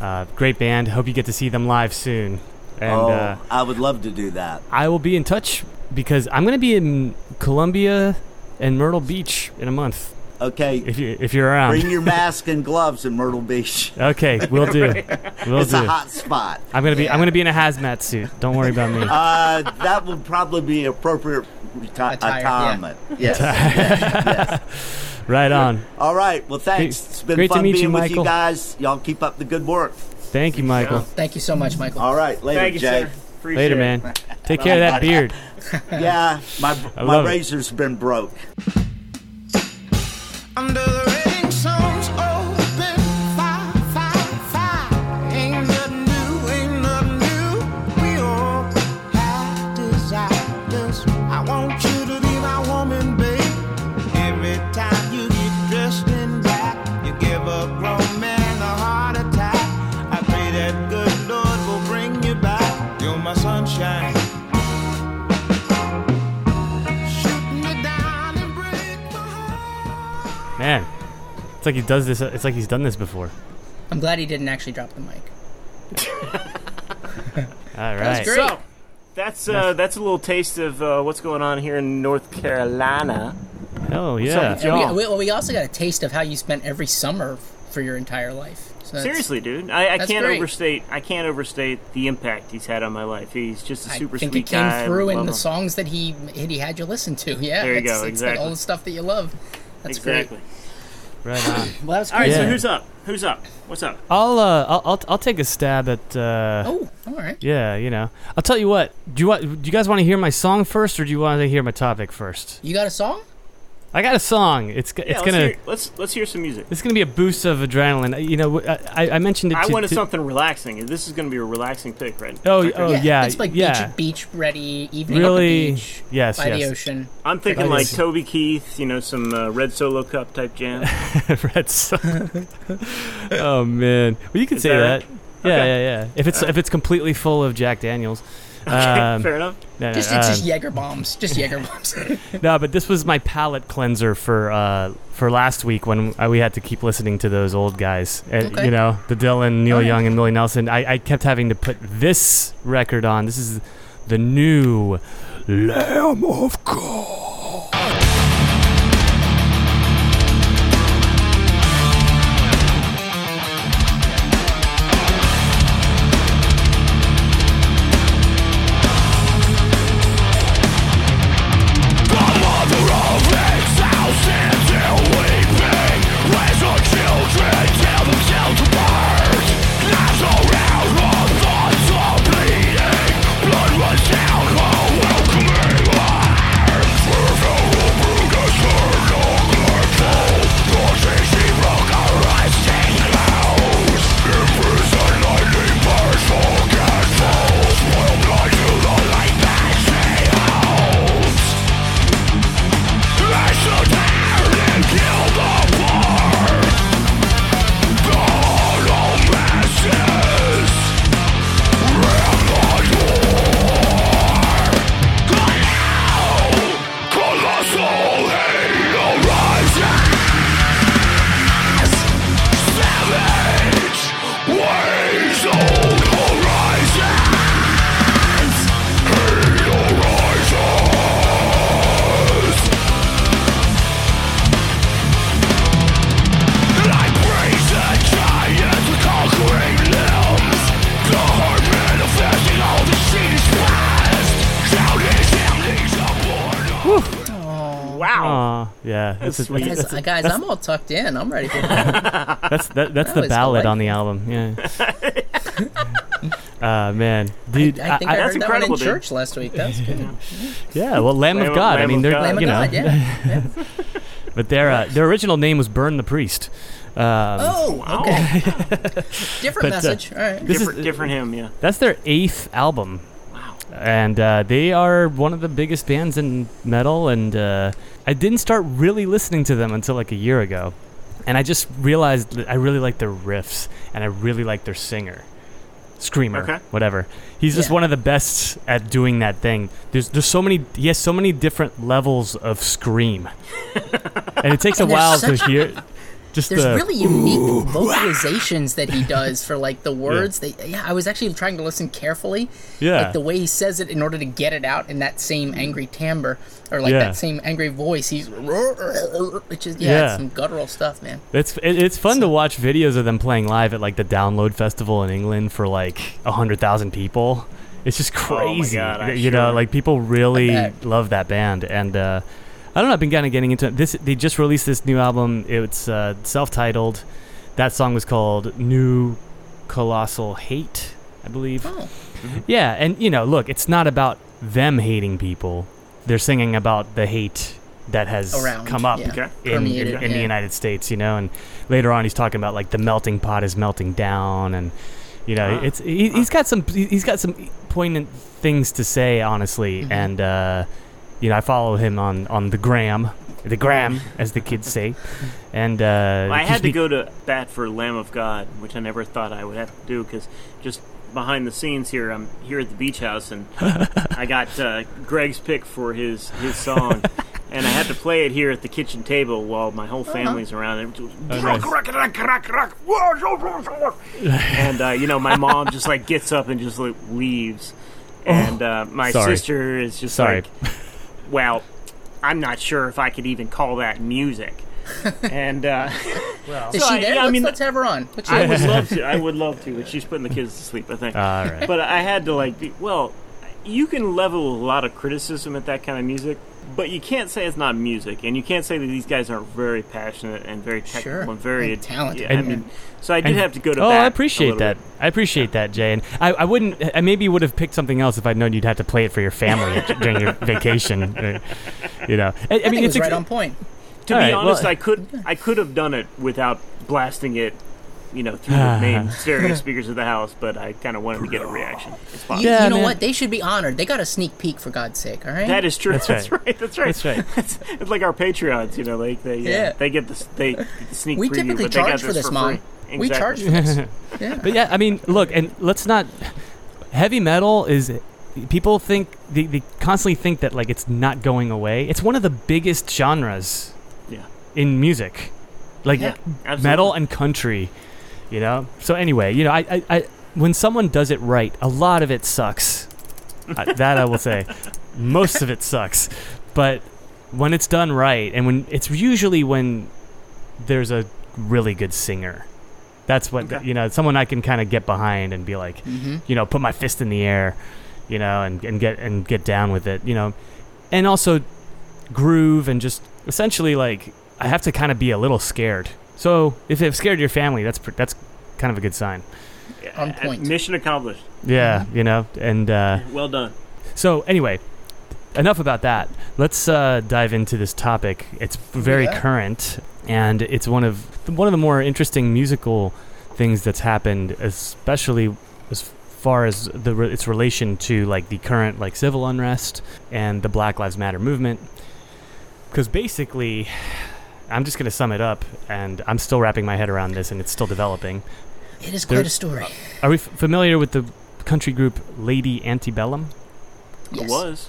S3: uh, great band. Hope you get to see them live soon. And
S4: oh,
S3: uh,
S4: I would love to do that.
S3: I will be in touch because I'm going to be in Columbia and Myrtle Beach in a month.
S4: Okay.
S3: If you if you're around,
S4: Bring your mask and gloves in Myrtle Beach.
S3: Okay, we'll do. We'll
S4: it's
S3: do.
S4: a hot spot.
S3: I'm gonna be.
S2: Yeah.
S3: I'm gonna be in a hazmat suit. Don't worry about me.
S4: Uh, that would probably be appropriate reti-
S2: Attire, yeah.
S4: retirement. Yes. yes, yes.
S3: right on.
S4: All right. Well, thanks. It's been
S3: great to
S4: fun
S3: meet
S4: being
S3: you,
S4: with
S3: Michael.
S4: you guys. Y'all keep up the good work.
S3: Thank you, Michael.
S2: Thank you so much, Michael.
S4: All right. Later,
S1: thank you,
S4: Jay.
S1: sir. Appreciate
S3: Later,
S1: it.
S3: man. Take care of that beard.
S4: Yeah, my my
S3: love it.
S4: razor's been broke.
S5: Under Man,
S3: it's like he does this. It's like he's done this before.
S2: I'm glad he didn't actually drop the mic.
S3: All
S2: was
S3: right.
S2: great.
S1: So that's uh, that's a little taste of uh, what's going on here in North Carolina.
S3: Oh
S1: up
S3: yeah.
S1: with
S2: we, we, well, we also got a taste of how you spent every summer for your entire life. So
S1: Seriously, dude, I, I can't
S2: great.
S1: overstate. I can't overstate the impact he's had on my life. He's just a super I
S2: think
S1: sweet
S2: it came
S1: guy.
S2: through in
S1: Love
S2: the
S1: him.
S2: songs that he he had you listen to. Yeah,
S1: There you
S2: it's,
S1: go,
S2: It's like all the stuff that you love. That's
S1: Exactly.
S3: Right on.
S2: Well, that was
S1: All right,
S2: great.
S1: so who's up? Who's up? What's up?
S3: I'll uh I'll I'll, I'll take a stab at uh
S2: Oh, all right.
S3: yeah you know I'll tell you what do you want do you guys want to hear my song first or do you want to hear my topic first?
S2: You got a song?
S3: I got a song. It's g-
S1: Yeah,
S3: it's
S1: let's
S3: gonna
S1: hear, let's let's hear some music.
S3: it's gonna be a boost of adrenaline. You know I, I mentioned it.
S1: I
S3: to,
S1: wanted
S3: to-
S1: something relaxing. This is going to be a relaxing pick, right?
S3: Oh
S1: Okay.
S3: oh yeah
S2: It's like
S3: yeah.
S2: beach, beach ready evening
S3: Really?
S2: at the beach
S3: Yes,
S2: by the
S3: yes.
S2: ocean.
S1: I'm thinking
S3: I
S1: like Toby Keith, you know, some uh, Red Solo Cup type jam.
S3: Red Sun. oh man, well you can
S1: Is
S3: say
S1: that
S3: that.
S1: right?
S3: Yeah,
S1: Okay.
S3: yeah, yeah. If it's if it's completely full of Jack Daniels. Um,
S1: Fair enough.
S3: no, no,
S2: Just it's just
S3: um,
S2: Jaeger bombs. Just Jaeger bombs.
S3: no, but this was my palate cleanser for uh, for last week when uh, we had to keep listening to those old guys. And,
S2: Okay.
S3: You know, the Dylan, Neil
S2: All right.
S3: Young, and Willie Nelson. I, I kept having to put this record on. This is the new Lamb of God. That's,
S1: That's
S3: a- that's,
S2: Guys, uh, guys, I'm all tucked in. I'm ready for that.
S3: that's, that, that's
S2: That
S3: the
S2: was
S3: ballad on the album. Yeah. uh, man, dude.
S2: I think I,
S3: I-
S2: heard that one in
S1: dude.
S2: church last week. That's good.
S3: yeah. Well, Lamb,
S1: Lamb
S3: of
S1: of-
S3: God. I mean, they're
S1: God.
S2: Lamb of
S3: you know,
S2: God, yeah. yeah.
S3: but their uh, their original name was Burn the Priest. Um,
S2: Oh, okay. Different
S3: But, uh,
S2: message. All right.
S3: This is-
S1: different, different him, yeah.
S3: That's their eighth album.
S1: Wow.
S3: And uh, they are one of the biggest bands in metal. And uh, I didn't start really listening to them until like a year ago. And I just realized that I really like their riffs and I really like their singer. Screamer,
S1: Okay.
S3: whatever. He's just
S2: Yeah.
S3: one of the best at doing that thing. There's there's so many he has so many different levels of scream. and it takes a
S2: And there's
S3: while to
S2: such-
S3: hear just
S2: There's
S3: the
S2: really unique vocalizations that he does for like the words. They, yeah, I was actually trying to listen carefully,
S3: yeah.
S2: like the way he says it in order to get it out in that same angry timbre or like
S3: Yeah.
S2: that same angry voice. He's, which is yeah,
S3: Yeah.
S2: some guttural stuff, man.
S3: It's it, it's fun to watch videos of them playing live at like the Download Festival in England for like a hundred thousand people. It's just
S1: Oh my
S3: crazy,
S1: God, I'm
S3: you know. Like people really love that band, and uh, I don't know. I've been kind of getting into it. this. They just released this new album. It's uh, self-titled. That song was called "New Colossal Hate," I believe.
S2: Oh,
S3: Yeah, and you know, look, it's not about them hating people. They're singing about the hate that has
S2: Around,
S3: come up
S2: yeah.
S1: Okay.
S3: in, in,
S2: Permeated,
S3: in the. United States, you know. And later on, he's talking about like the melting pot is melting down, and you know,
S1: Ah.
S3: it's he, he's got some he's got some poignant things to say, honestly.
S2: Mm-hmm.
S3: And uh, you know, I follow him on on the gram, the gram, as the kids say. And uh,
S1: I had to go to bat for Lamb of God, which I never thought I would have to do because just behind the scenes here, I'm here at the beach house and I got uh, Greg's pick for his his song. And I had to play it here at the kitchen table while my whole family's around. And,
S3: Oh, nice.
S1: and uh, you know, my mom just like gets up and just like leaves, and uh, my
S3: Sorry.
S1: sister is just
S3: Sorry.
S1: like, "Well, I'm not sure if I could even call that music." and uh,
S2: is
S1: So
S2: she
S1: I-
S2: there?
S1: yeah, I
S2: let's,
S1: mean-
S2: let's have her on. Let's
S1: I would love to. I would love to, but she's putting the kids to sleep. I think.
S3: All right.
S1: but I had to like, be, well, you can level a lot of criticism at that kind of music, but you can't say it's not music, and you can't say that these guys aren't very passionate and very technical
S2: Sure.
S1: and very
S2: And talented.
S1: Yeah, I mean, so I did
S3: and-
S1: have to go to.
S3: Oh,
S1: bat
S3: I
S1: a
S3: appreciate
S1: little
S3: that.
S1: bit.
S3: I appreciate that, Jay. And I, I wouldn't. I maybe would have picked something else if I'd known you'd have to play it for your family during your vacation. uh, You know, I, I
S2: I
S3: mean,
S2: think it
S3: it's
S2: was
S3: ex-
S2: right on point.
S1: To
S3: All
S1: be
S3: right,
S1: honest,
S3: well-
S1: I could I could have done it without blasting it, you know, through the main stereo speakers of the house, but I kind of wanted to get a reaction.
S2: You,
S3: Yeah,
S2: you know
S3: man.
S2: what? They should be honored. They got a sneak peek for God's sake. All right.
S1: That is true.
S3: That's
S1: That's,
S3: right.
S1: right. That's right.
S3: That's right.
S1: It's, it's like our Patreons, you know, like they uh,
S2: Yeah.
S1: they get the they get the sneak
S2: we
S1: preview,
S2: typically
S1: but they got
S2: charge for this,
S1: for
S2: mom.
S1: free.
S2: We charge for this. Yeah.
S3: But yeah, I mean, look, and let's not. Heavy metal is. People think they, they constantly think that like it's not going away. It's one of the biggest genres
S1: Yeah.
S3: in music, like
S1: Yeah,
S3: metal and country. You know. So anyway, you know, I, I, I when someone does it right, a lot of it sucks. I, that I will say, most of it sucks. But when it's done right, and when it's usually when there's a really good singer, that's what
S1: Okay.
S3: you know. Someone I can kind of get behind and be like, mm-hmm. you know, put my fist in the air, you know, and, and get and get down with it, you know, and also groove and just essentially like I have to kind of be a little scared. So if it scared your family, that's pr- that's kind of a good sign.
S2: On point.
S1: Mission accomplished.
S3: Yeah, you know, and uh,
S1: Well done.
S3: so anyway, enough about that. Let's uh, dive into this topic. It's very
S2: Yeah.
S3: current, and it's one of one of the more interesting musical things that's happened, especially as far as the re- its relation to like the current like civil unrest and the Black Lives Matter movement. Because basically, I'm just gonna sum it up, and I'm still wrapping my head around this, and it's still developing.
S2: It is
S3: There-
S2: quite a story.
S3: Are we f- familiar with the country group Lady Antebellum?
S2: Yes.
S1: I was.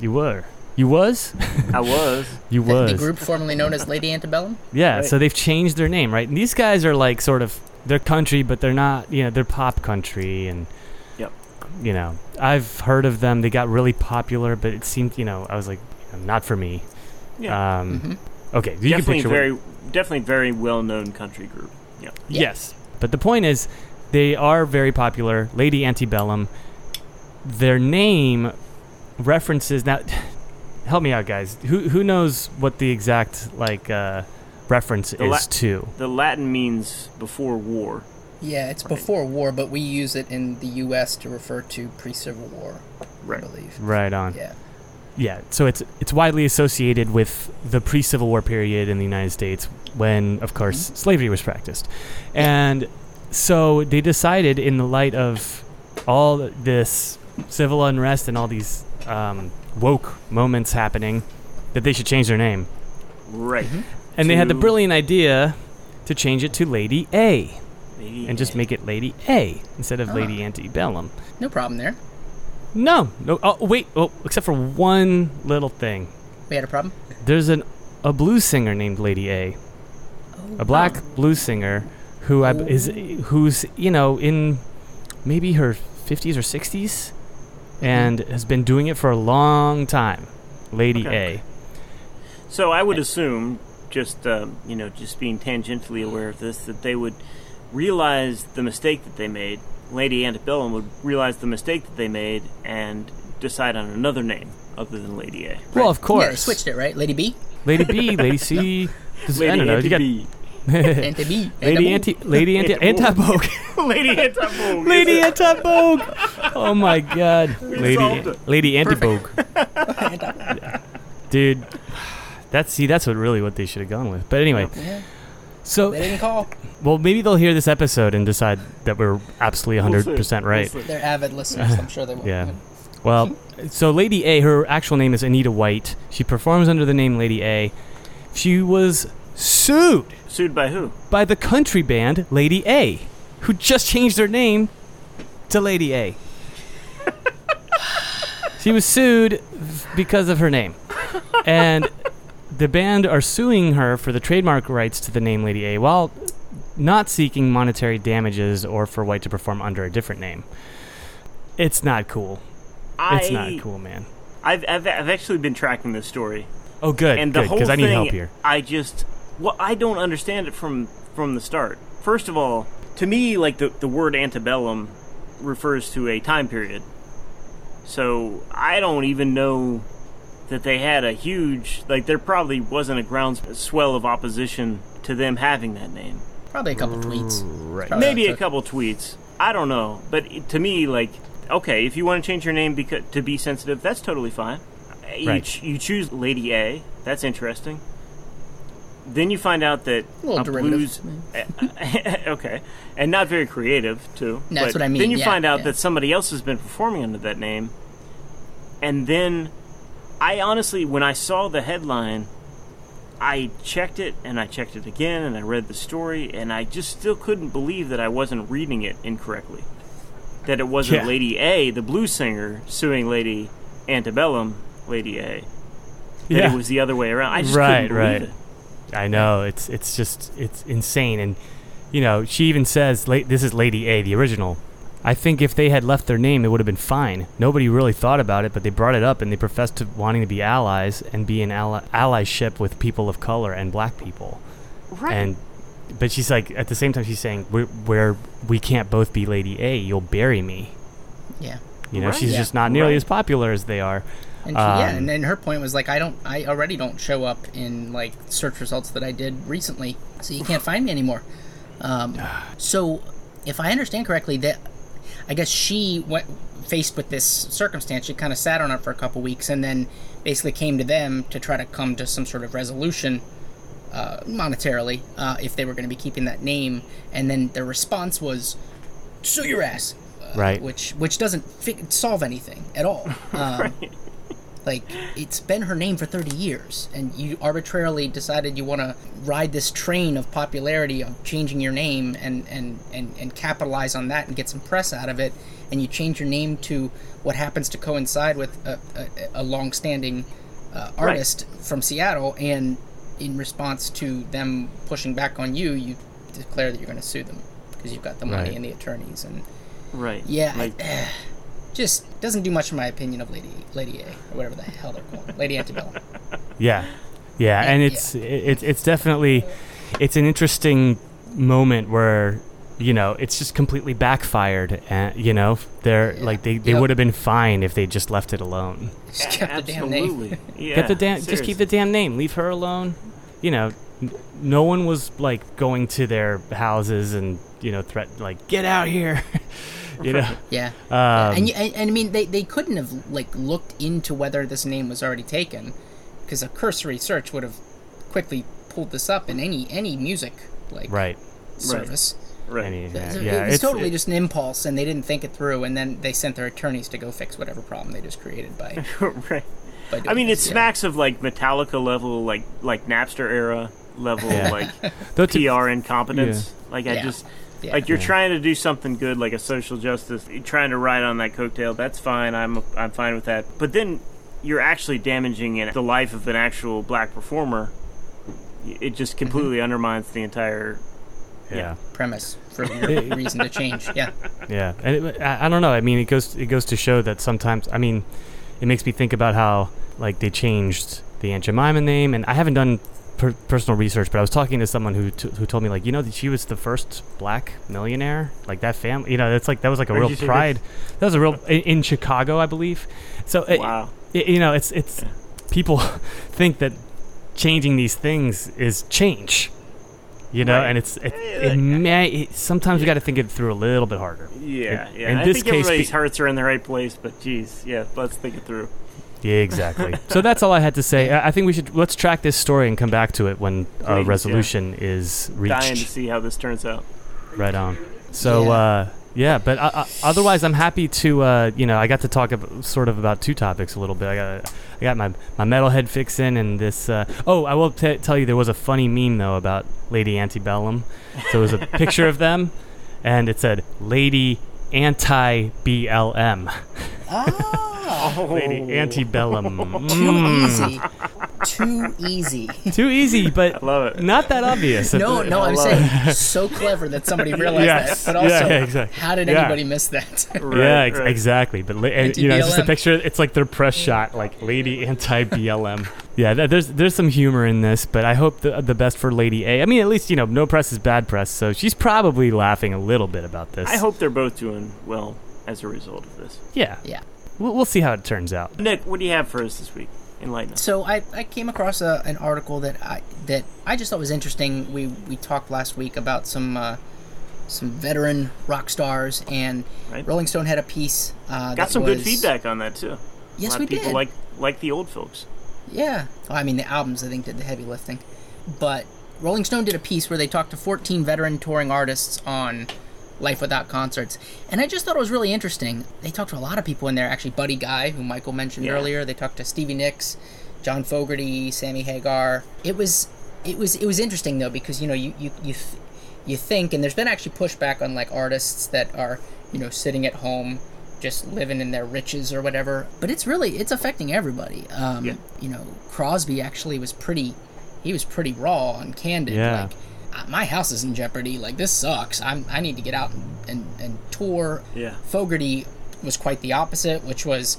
S3: You were. You was?
S1: I was.
S3: You
S2: The,
S3: was.
S2: the group formerly known as Lady Antebellum.
S3: Yeah,
S1: Right.
S3: so they've changed their name, right? And these guys are like sort of they're country, but they're not, you know, they're pop country and
S1: Yep.
S3: You know, I've heard of them. They got really popular, but it seemed, you know, I was like, not for me.
S1: Yeah.
S3: Um
S2: Mhm.
S3: Okay, you can
S1: definitely
S3: picture what-
S1: very definitely very well known country group. Yeah.
S2: Yeah.
S3: Yes. But the point is, they are very popular. Lady Antebellum. Their name references now. help me out, guys. Who who knows what the exact like uh, reference
S1: The
S3: is
S1: la-
S3: to?
S1: The Latin means before war.
S2: Yeah, it's before war, but we use it in the U.S. to refer to pre-Civil War,
S1: Right.
S2: I believe.
S3: Right on.
S2: Yeah.
S3: Yeah, so it's it's widely associated with the pre-Civil War period in the United States when, of course, mm-hmm. slavery was practiced, and so they decided, in the light of all this civil unrest and all these um, woke moments happening, that they should change their name,
S1: Right. Mm-hmm.
S3: and they had the brilliant idea to change it to Lady A
S1: Lady
S3: and just make it Lady A instead of ah. Lady Antebellum.
S2: No problem there.
S3: No, no. Oh, wait. Oh, except for one little thing.
S2: We had a problem.
S3: There's an a blues singer named Lady A, a black blues singer who I, is who's you know in maybe her 50s or 60s and has been doing it for a long time. Lady
S1: Okay. So I would assume, just um, you know, just being tangentially aware of this, that they would realize the mistake that they made. Lady Antebellum would realize the mistake that they made and decide on another name other than Lady A.
S3: A. Well, of
S2: Yeah, they
S3: course.
S2: switched it, right? Lady B,
S3: Lady B, Lady C. This- I don't know. You got
S1: Antebee.
S2: Anti B,
S3: Lady Anti, Lady Anti, Anti-Vogue.
S1: Lady Antebellum.
S3: Lady Anti-Vogue. Oh my God. Lady. Lady Anti-Vogue. Dude, that's see, that's what really what they should have gone with. But anyway,
S2: Yeah,
S3: so
S2: they didn't call.
S3: well, maybe they'll hear this episode and decide that we're absolutely
S1: We'll
S3: 100
S1: see.
S3: percent right.
S1: We'll.
S2: They're avid listeners. I'm sure they will.
S3: Yeah. Well, so Lady A, her actual name is Anita White. She performs under the name Lady A. She was sued
S1: Sued by who?
S3: by the country band Lady A, who just changed their name to Lady A. she was sued because of her name. And the band are suing her for the trademark rights to the name Lady A while not seeking monetary damages or for White to perform under a different name. It's not cool. It's not cool, man.
S1: I've, I've, I've actually been tracking this story.
S3: Oh, good.
S1: and the
S3: good,
S1: whole
S3: because I
S1: thing,
S3: need help here.
S1: I just, well, I don't understand it from from the start. First of all, to me, like the the word antebellum refers to a time period. So I don't even know that they had a huge like there probably wasn't a groundswell of opposition to them having that name.
S2: Probably a couple tweets.
S3: Right.
S1: Maybe a couple tweets. I don't know, but it, to me, like, okay, if you want to change your name because to be sensitive, that's totally fine. You,
S3: Right.
S1: ch- you choose Lady A. That's interesting. Then you find out that
S2: A little
S1: blues, okay, and not very creative too.
S2: That's
S1: but
S2: what I mean,
S1: Then you
S2: yeah,
S1: find out
S2: yeah.
S1: that somebody else has been performing under that name, and then I honestly, when I saw the headline, I checked it and I checked it again and I read the story and I just still couldn't believe that I wasn't reading it incorrectly. That it wasn't
S3: Yeah.
S1: Lady A, the blues singer, suing Lady Antebellum, Lady A. That
S3: Yeah.
S1: it was the other way around. I just
S3: Right,
S1: couldn't believe
S3: right.
S1: it.
S3: I know it's it's just it's insane, and you know she even says this is Lady A, the original. I think if they had left their name, it would have been fine. Nobody really thought about it, but they brought it up and they professed to wanting to be allies and be an ally- allyship with people of color and black people.
S1: Right.
S3: And but she's like at the same time she's saying we're, we're we can't both be Lady A. You'll bury me.
S2: Yeah.
S3: You know
S1: Right.
S3: she's
S2: Yeah.
S3: just not nearly
S1: Right.
S3: as popular as they are.
S2: And she, yeah,
S3: Um,
S2: and then her point was like, I don't, I already don't show up in like search results that I did recently, so you can't find me anymore. Um, so, if I understand correctly, that I guess she went faced with this circumstance. She kind of sat on it for a couple weeks, and then basically came to them to try to come to some sort of resolution uh, monetarily uh, if they were going to be keeping that name. And then their response was, "Sue your ass." Uh,
S3: Right.
S2: Which which doesn't fi- solve anything at all. Um, like it's been her name for 30 years and you arbitrarily decided you want to ride this train of popularity of changing your name and, and, and, and capitalize on that and get some press out of it and you change your name to what happens to coincide with a, a, a long-standing uh,
S1: Right.
S2: artist from seattle and in response to them pushing back on you you declare that you're going to sue them because you've got the money
S3: Right.
S2: and the attorneys and
S1: right.
S2: yeah, I-
S1: Like,
S2: just doesn't do much in my opinion of Lady Lady A or whatever the hell they're called, Lady Antebellum.
S3: Yeah, yeah, and
S2: yeah.
S3: it's it's it's definitely it's an interesting moment where you know, it's just completely backfired. And you know, they're
S2: Yeah.
S3: like they, they
S2: Yep.
S3: would have been fine if they just left it alone.
S2: Just kept the damn name.
S1: Absolutely. Yeah,
S3: Get the damn, just keep the damn name. Leave her alone. You know, n- no one was like going to their houses and you know threat like get out here. you know,
S2: Yeah.
S3: um,
S2: and, and and I mean they, they couldn't have like looked into whether this name was already taken because a cursory search would have quickly pulled this up in any any music like
S3: right.
S2: service.
S1: Right.
S3: Any,
S2: So
S3: yeah,
S2: it was
S3: it's-
S2: totally
S3: it-
S2: just an impulse, and they didn't think it through, and then they sent their attorneys to go fix whatever problem they just created by.
S1: right.
S2: by
S1: I mean, it
S2: this, yeah.
S1: smacks of like Metallica level, like like Napster era level,
S3: Yeah.
S1: like
S3: Though to-
S1: PR incompetence. Like I
S2: Yeah.
S1: just.
S2: Yeah.
S1: Like you're
S3: Yeah.
S1: trying to do something good, like a social justice, you're trying to ride on that coattail. That's fine. I'm I'm fine with that. But then you're actually damaging an- the life of an actual black performer. It just
S2: Mm-hmm.
S1: completely undermines the entire.
S3: yeah.
S2: premise for your reason to change. Yeah.
S3: Yeah, and it, I, I don't know. I mean, it goes it goes to show that sometimes. I mean, it makes me think about how like they changed the Aunt Jemima name, and I haven't done per- personal research, but I was talking to someone who t- who told me like, you know, that she was the first black millionaire, like that family. You know, that's like that was like a
S1: Where'd
S3: real
S1: you
S3: pride. That was a real in, in Chicago, I believe. So it,
S1: Wow.
S3: it- you know, it's it's people think that changing these things is change. You know,
S1: Right.
S3: and it's it, it may it, sometimes we got to think it through a little bit harder.
S1: Yeah,
S3: In-
S1: yeah.
S3: in
S1: I
S3: this
S1: think
S3: case,
S1: everybody's
S3: be-
S1: hearts are in the right place, but geez, yeah. Let's think it through.
S3: Yeah, exactly. so that's all I had to say. I I think we should let's track this story and come back to it when
S1: Please,
S3: a
S1: yeah.
S3: resolution is reached.
S1: Dying to see how this turns out.
S3: Right on. So
S2: Yeah.
S3: uh, yeah, but uh, uh, otherwise, I'm happy to uh, you know I got to talk ab- sort of about two topics a little bit. I got I got my my metalhead fix in and this. Uh, oh, I will t- tell you there was a funny meme though about Lady Antebellum. So it was a picture of them, and it said Lady Anti BLM.
S2: Oh,
S3: Lady Antebellum.
S2: too
S3: Mm.
S2: easy. Too easy.
S3: Too easy, but I
S1: Love it.
S3: not that obvious.
S2: No, no, I'm
S1: love
S2: saying so clever that somebody realized
S3: Yes.
S2: that. But also,
S3: Yeah, yeah, exactly.
S2: how did
S3: Yeah.
S2: anybody miss that?
S1: Right,
S3: yeah, ex-
S1: right.
S3: exactly. But la- and, you know, it's just a picture. It's like their press shot, like Lady Anti BLM. yeah, th- there's there's some humor in this, but I hope the the best for Lady A. I mean, at least you know, no press is bad press, so she's probably laughing a little bit about this.
S1: I hope they're both doing well as a result of this.
S3: Yeah,
S2: yeah.
S3: we'll, we'll see how it turns out.
S1: Nick, what do you have for us this week? Enlighten us.
S2: So I, I came across a, an article that I that I just thought was interesting. We we talked last week about some uh, some veteran rock stars, and
S1: Right.
S2: Rolling Stone had a piece. Uh,
S1: Got some good feedback on that too.
S2: Yes,
S1: a lot
S2: we
S1: of people
S2: did.
S1: like like the old folks.
S2: Yeah. Well, I mean, the albums, I think, did the heavy lifting. But Rolling Stone did a piece where they talked to 14 veteran touring artists on life without concerts. And I just thought it was really interesting. They talked to a lot of people in there. Actually, Buddy Guy, who Michael mentioned
S1: Yeah.
S2: earlier. They talked to Stevie Nicks, John Fogerty, Sammy Hagar. It was, it was, it was interesting though because you know you you you, you think, and there's been actually pushback on like artists that are you know sitting at home just living in their riches or whatever. But it's really it's affecting everybody. Um,
S1: Yeah.
S2: You know, Crosby actually was pretty. He was pretty raw and candid.
S3: Yeah.
S2: Like, "Uh, my house is in jeopardy. Like this sucks. I'm I need to get out and, and, and tour.
S1: Yeah.
S2: Fogerty was quite the opposite, which was,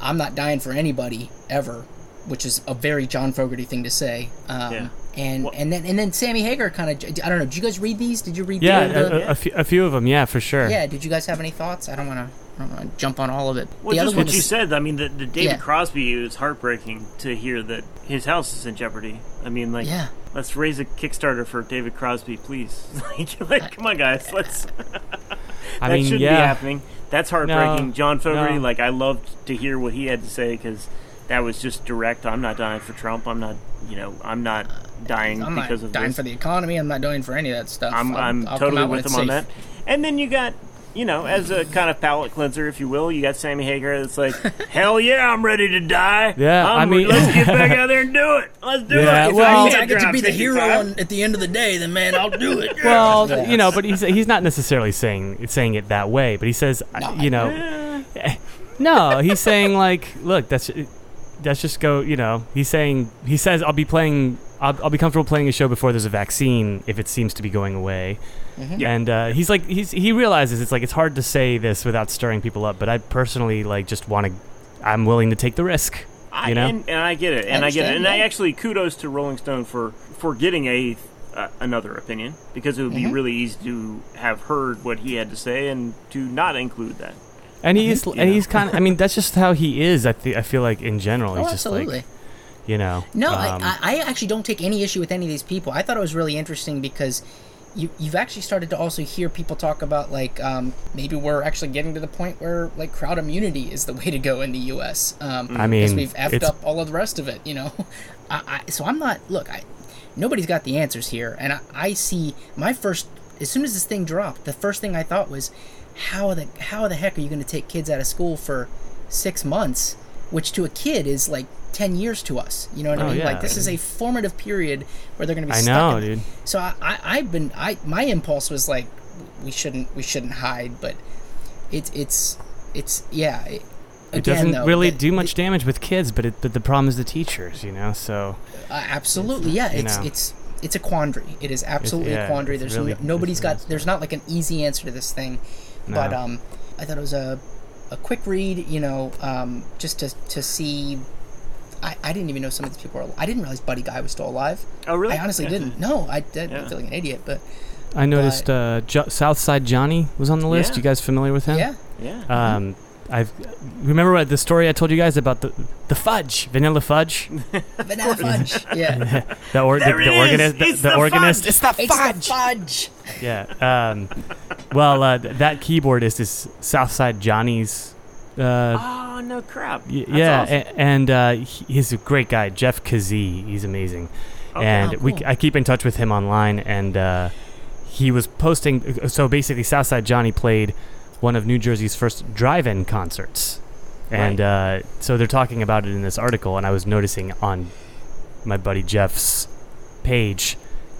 S2: I'm not dying for anybody ever, which is a very John Fogerty thing to say. Um,
S1: Yeah.
S2: And
S1: Well-
S2: and then and then Sammy Hagar kind of I don't know. Did you guys read these? Did you read?
S3: Yeah,
S2: the, the-
S3: a, a, a few, a few of them. Yeah, for sure.
S2: yeah. Did you guys have any thoughts? I don't want to. I don't want to jump on all of it.
S1: Well,
S2: the other
S1: just
S2: one
S1: what you
S2: is-
S1: said. I mean, the, the David
S2: Yeah.
S1: Crosby it was heartbreaking to hear that his house is in jeopardy. I mean, like,
S2: Yeah.
S1: Let's raise a Kickstarter for David Crosby, please. like, like, come on, guys, let's.
S3: I
S1: that
S3: mean,
S1: shouldn't
S3: yeah.
S1: be happening. That's heartbreaking.
S3: No,
S1: John Fogerty,
S3: no.
S1: like, I loved to hear what he had to say because that was just direct. I'm not dying for Trump. I'm not, you know, I'm not dying
S2: I'm not
S1: because of
S2: dying
S1: this.
S2: for the economy. I'm not dying for any of that stuff.
S1: I'm,
S2: I'll-
S1: I'm
S2: I'll come
S1: totally
S2: out
S1: with
S2: it's
S1: him on
S2: safe.
S1: that. And then you got, you know, as a kind of palate cleanser, if you will, you got Sammy Hagar that's like, hell yeah, I'm ready to die.
S3: Yeah,
S1: I'm
S3: I mean-
S1: re- let's get back out there and do it. Let's do
S3: Yeah,
S1: it. If
S3: well-
S1: I can't
S2: I get to be the hero on, at the end of the day, then man, I'll do it.
S3: Well,
S2: Yeah.
S3: you know, but he's he's not necessarily saying saying it that way. But he says, uh,
S2: No,
S3: you know, no, he's saying like, look, that's that's just go. You know, he's saying he says I'll be playing. I'll, I'll be comfortable playing a show before there's a vaccine if it seems to be going away.
S1: Yeah.
S3: And uh, he's like, he's he realizes it's like it's hard to say this without stirring people up. But I personally like just want to. I'm willing to take the risk.
S1: I,
S3: You know?
S1: and, and I get it, and I, get it,
S2: understand,
S1: and I actually kudos to Rolling Stone for for getting a uh, another opinion because it would be really easy to have heard what he had to say and to not include that.
S3: And he's
S1: you
S3: and
S1: know.
S3: he's kind of. I mean, that's just how he is. I think. I feel like in general,
S2: Oh,
S3: he's just
S2: absolutely.
S3: like, you know.
S2: No,
S3: um,
S2: I, I actually don't take any issue with any of these people. I thought it was really interesting because you you've actually started to also hear people talk about like um, maybe we're actually getting to the point where like crowd immunity is the way to go in the U.S. Um,
S3: I mean,
S2: because we've effed up all of the rest of it. You know, I, I, so I'm not. Look, I nobody's got the answers here, and I, I see my first as soon as this thing dropped, the first thing I thought was, how the how the heck are you going to take kids out of school for six months, which to a kid is like ten years to us. You know what
S3: Oh,
S2: I mean?
S3: yeah.
S2: Like this is a formative period where they're going to be.
S3: I know, dude.
S2: So I, I I've been I my impulse was like, we shouldn't we shouldn't hide, but it's it's it's yeah. It,
S3: It
S2: again,
S3: doesn't
S2: though,
S3: really do much damage with kids, but it, but the problem is the teachers, you know. So
S2: Uh, absolutely, yeah.
S3: you
S2: It's
S3: know.
S2: it's it's a quandary. It is absolutely
S3: yeah,
S2: a quandary. There's
S3: really-
S2: no, nobody's
S3: it's-
S2: got. There's not like an easy answer to this thing. But um, I thought it was a a quick read. You know, um, just to to see. I, I didn't even know some of these people were. I didn't realize Buddy Guy was still alive.
S1: Oh, really?
S2: I honestly
S1: Yeah.
S2: didn't. No, I, I
S1: Yeah.
S2: feel like an idiot. But
S3: I noticed uh, jo- Southside Johnny was on the list.
S1: Yeah.
S3: You guys familiar with him?
S2: yeah,
S1: Yeah.
S3: Um, I've remember what the story I told you guys about the the fudge, vanilla fudge.
S2: vanilla fudge. Yeah,
S3: The, or, the, the organist. The,
S1: It's
S3: the
S1: the
S3: organist.
S1: fudge!
S3: It's the
S2: it's
S3: fudge.
S2: fudge.
S3: Yeah. Um, well, uh, th- that keyboardist is Southside Johnny's. Uh,
S1: oh no crap. That's
S3: yeah,
S1: awesome.
S3: and uh, he's a great guy, Jeff Kazee. He's amazing,
S1: Okay.
S3: and
S2: Oh,
S3: we. I keep in touch with him online, and uh, he was posting. So basically, Southside Johnny played one of New Jersey's first drive-in concerts, and uh, so they're talking about it in this article, and I was noticing on my buddy Jeff's page,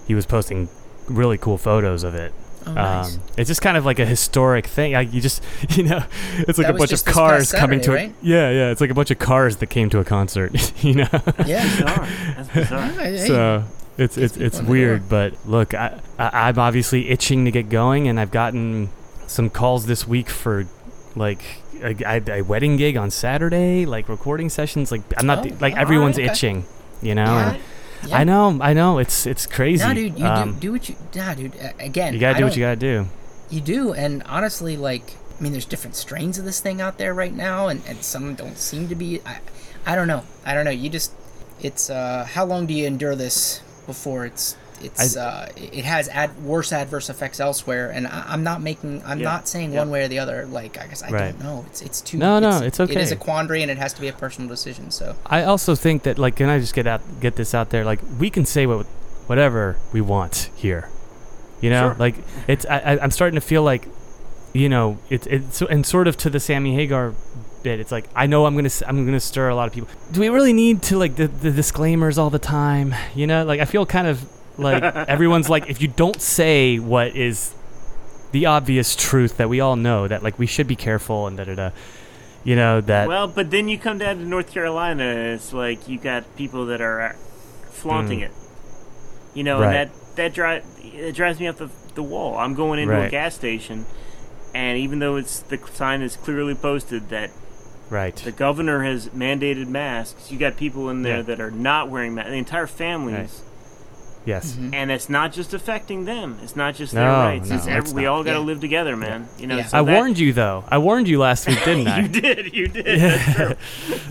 S3: he was posting really cool photos of it.
S2: Oh, nice.
S3: Um, it's just kind of like a historic thing. Like you just, you know, it's like
S2: That
S3: a bunch of cars
S2: past
S3: coming to
S2: Saturday,
S3: a
S2: right?
S3: yeah, yeah. It's like a bunch of cars that came to a concert. You know,
S2: yeah.
S1: bizarre. That's bizarre.
S2: Hey,
S3: so it's it's
S2: people
S3: it's weird. But look, I, I I'm obviously itching to get going, and I've gotten some calls this week for like a, a, a wedding gig on Saturday, like recording sessions. Like I'm not
S2: Oh,
S3: like
S2: all
S3: everyone's
S2: right, okay.
S3: itching, you know.
S2: Yeah.
S3: And
S2: Yeah.
S3: I know, I know. It's it's crazy.
S2: Nah, dude, you
S3: Um,
S2: do do what you. Nah, dude. Again,
S3: you gotta do what you gotta do.
S2: You do, and honestly, like, I mean, there's different strains of this thing out there right now, and, and some don't seem to be. I, I don't know. I don't know. You just, it's. uh How long do you endure this before it's it's
S3: I-
S2: uh it has ad, worse adverse effects elsewhere? And I, I'm not making. I'm
S1: Yeah,
S2: not saying
S1: yeah.
S2: one way or the other. Like, I guess I
S3: Right.
S2: don't know. It's it's too.
S3: No, no, it's okay.
S2: It is a quandary, and it has to be a personal decision. So
S3: I also think that like can I just get out get this out there like we can say what whatever we want here. You know,
S1: Sure.
S3: like it's I, I- I'm starting to feel like you know, it's it's and sort of to the Sammy Hagar bit. It's like I know I'm gonna I'm gonna stir a lot of people. Do we really need to like the, the disclaimers all the time? You know, like I feel kind of like everyone's like if you don't say what is the obvious truth that we all know that like we should be careful and da da da. You know that
S1: Well, but then you come down to North Carolina, it's like you got people that are uh, flaunting
S3: Mm.
S1: it. You know,
S3: Right.
S1: and that that drive it drives me up the, the wall. I'm going into a gas station, and even though it's the sign is clearly posted that
S3: right.
S1: the governor has mandated masks, you got people in there
S3: Yeah.
S1: that are not wearing masks. The entire families.
S3: Yes. Mm-hmm.
S1: And it's not just affecting them. It's not just
S3: No,
S1: their rights.
S3: no,
S1: it's
S3: it's
S1: every, we
S3: not.
S1: all got to
S2: Yeah.
S1: live together, man. You know,
S2: Yeah.
S1: so
S3: I
S1: that-
S3: warned you though. I warned you last week, didn't I?
S1: you did. You did. That's true.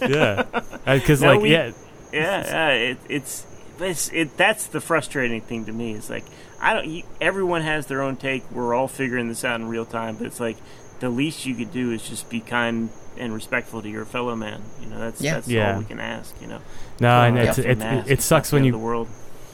S3: yeah, because
S1: No,
S3: like
S1: we-
S3: yeah,
S1: yeah, yeah it, it's, it's it. That's the frustrating thing to me. Is like I don't. You, everyone has their own take. We're all figuring this out in real time. But it's like the least you could do is just be kind and respectful to your fellow man. You know, that's
S2: Yeah.
S1: that's
S3: Yeah.
S1: all we can ask. You know,
S3: no, and
S1: on
S3: it's, it, it, it sucks when you
S1: the world.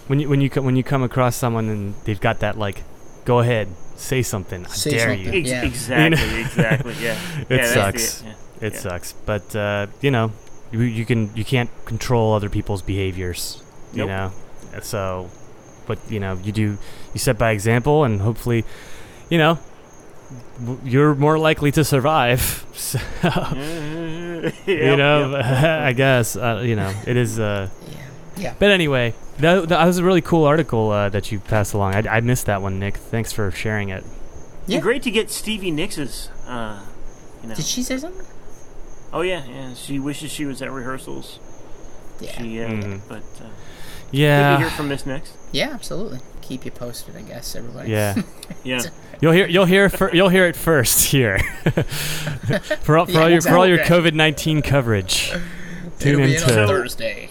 S3: When you when you co- when you come across someone and they've got that like, go ahead, say something. I
S2: Say
S3: dare
S2: something.
S3: you.
S1: Ex-
S2: Yeah.
S1: Exactly. exactly. Yeah.
S3: It
S1: yeah,
S3: sucks.
S1: the- yeah.
S3: It
S1: Yeah.
S3: sucks, but uh, you know, you, you can you can't control other people's behaviors. You
S1: Nope.
S3: know, so, but you know, you do you set by example, and hopefully, you know, you're more likely to survive. So, you know,
S1: yep.
S3: I guess uh, you know it is. Uh,
S2: yeah, yeah.
S3: But anyway, that, that was a really cool article uh, that you passed along. I, I missed that one, Nick. Thanks for sharing it.
S2: Yeah.
S1: Great to get Stevie Nicks' uh, you know.
S2: Did she say something?
S1: Oh yeah, yeah. She wishes she was at rehearsals.
S2: Yeah.
S1: She, uh,
S3: Mhm.
S1: but uh, Maybe
S3: Yeah.
S1: hear from Miss next.
S2: Yeah, absolutely. Keep you posted, I guess, everybody.
S3: Yeah.
S1: Yeah.
S3: You'll hear you'll hear fir- you'll hear it first here. for all, for
S2: Yeah,
S3: all your for all your. COVID nineteen coverage. Tune
S2: It'll be in on
S3: into
S2: Thursday.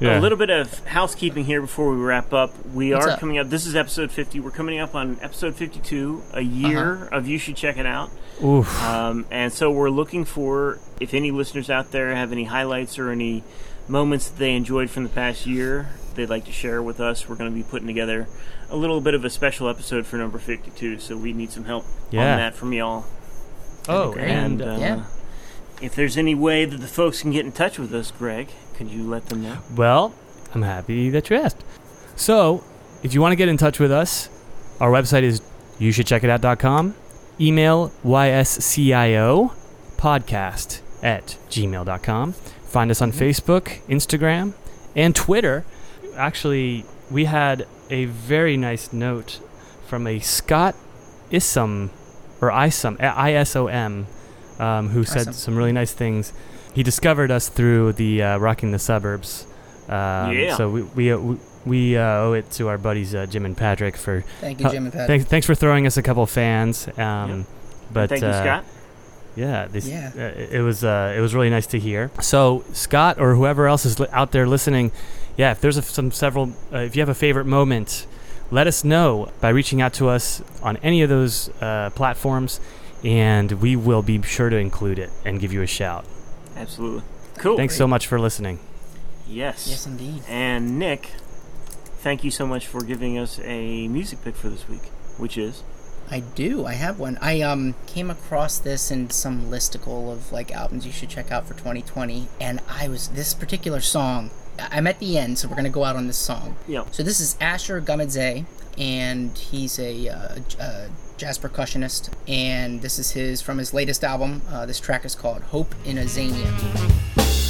S3: Yeah.
S1: A little bit of housekeeping here before we wrap up. We
S2: What's
S1: are
S2: up?
S1: coming up. This is episode 50. We're coming up on episode 52, a year
S2: Uh-huh.
S1: of You Should Check It Out.
S3: Oof.
S1: Um, and so we're looking for if any listeners out there have any highlights or any moments that they enjoyed from the past year they'd like to share with us. We're going to be putting together a little bit of a special episode for number 52. So we need some help
S3: Yeah.
S1: on that from y'all.
S3: oh,
S2: great.
S3: and
S1: uh,
S2: Yeah.
S1: if there's any way that the folks can get in touch with us, Greg, could you let them know?
S3: Well, I'm happy that you asked. So, if you want to get in touch with us, our website is you should check Email yscio podcast at gmail.com. Find us on Facebook, Instagram, and Twitter. Actually, we had a very nice note from a Scott Isom, or Isom, I-S-O-M, um, who said
S2: Isom.
S3: some really nice things. He discovered us through the uh, Rocking the Suburbs. Um,
S1: Yeah.
S3: So we we, uh, we, we uh, owe it to our buddies uh, Jim and Patrick for
S2: Thank you, Jim and Pat.
S3: thanks thanks for throwing us a couple fans. Um, But
S1: Thank you, Scott.
S3: yeah, this,
S2: Yeah.
S3: uh, it it was uh, it was really nice to hear. So Scott or whoever else is li- out there listening, yeah, if there's a, some several, uh, if you have a favorite moment, let us know by reaching out to us on any of those uh, platforms, and we will be sure to include it and give you a shout.
S1: Absolutely. Cool.
S3: Thanks so much for listening.
S1: Yes.
S2: Yes, indeed.
S1: And Nick, thank you so much for giving us a music pick for this week, which is
S2: I do. I have one. I um came across this in some listicle of like albums you should check out for 2020, and I was this particular song. I- I'm at the end, so we're gonna go out on this song.
S1: Yeah.
S2: So this is Asher Gamedze, and he's a, uh, uh, jazz percussionist, and this is his from his latest album. Uh, this track is called "Hope in Azania."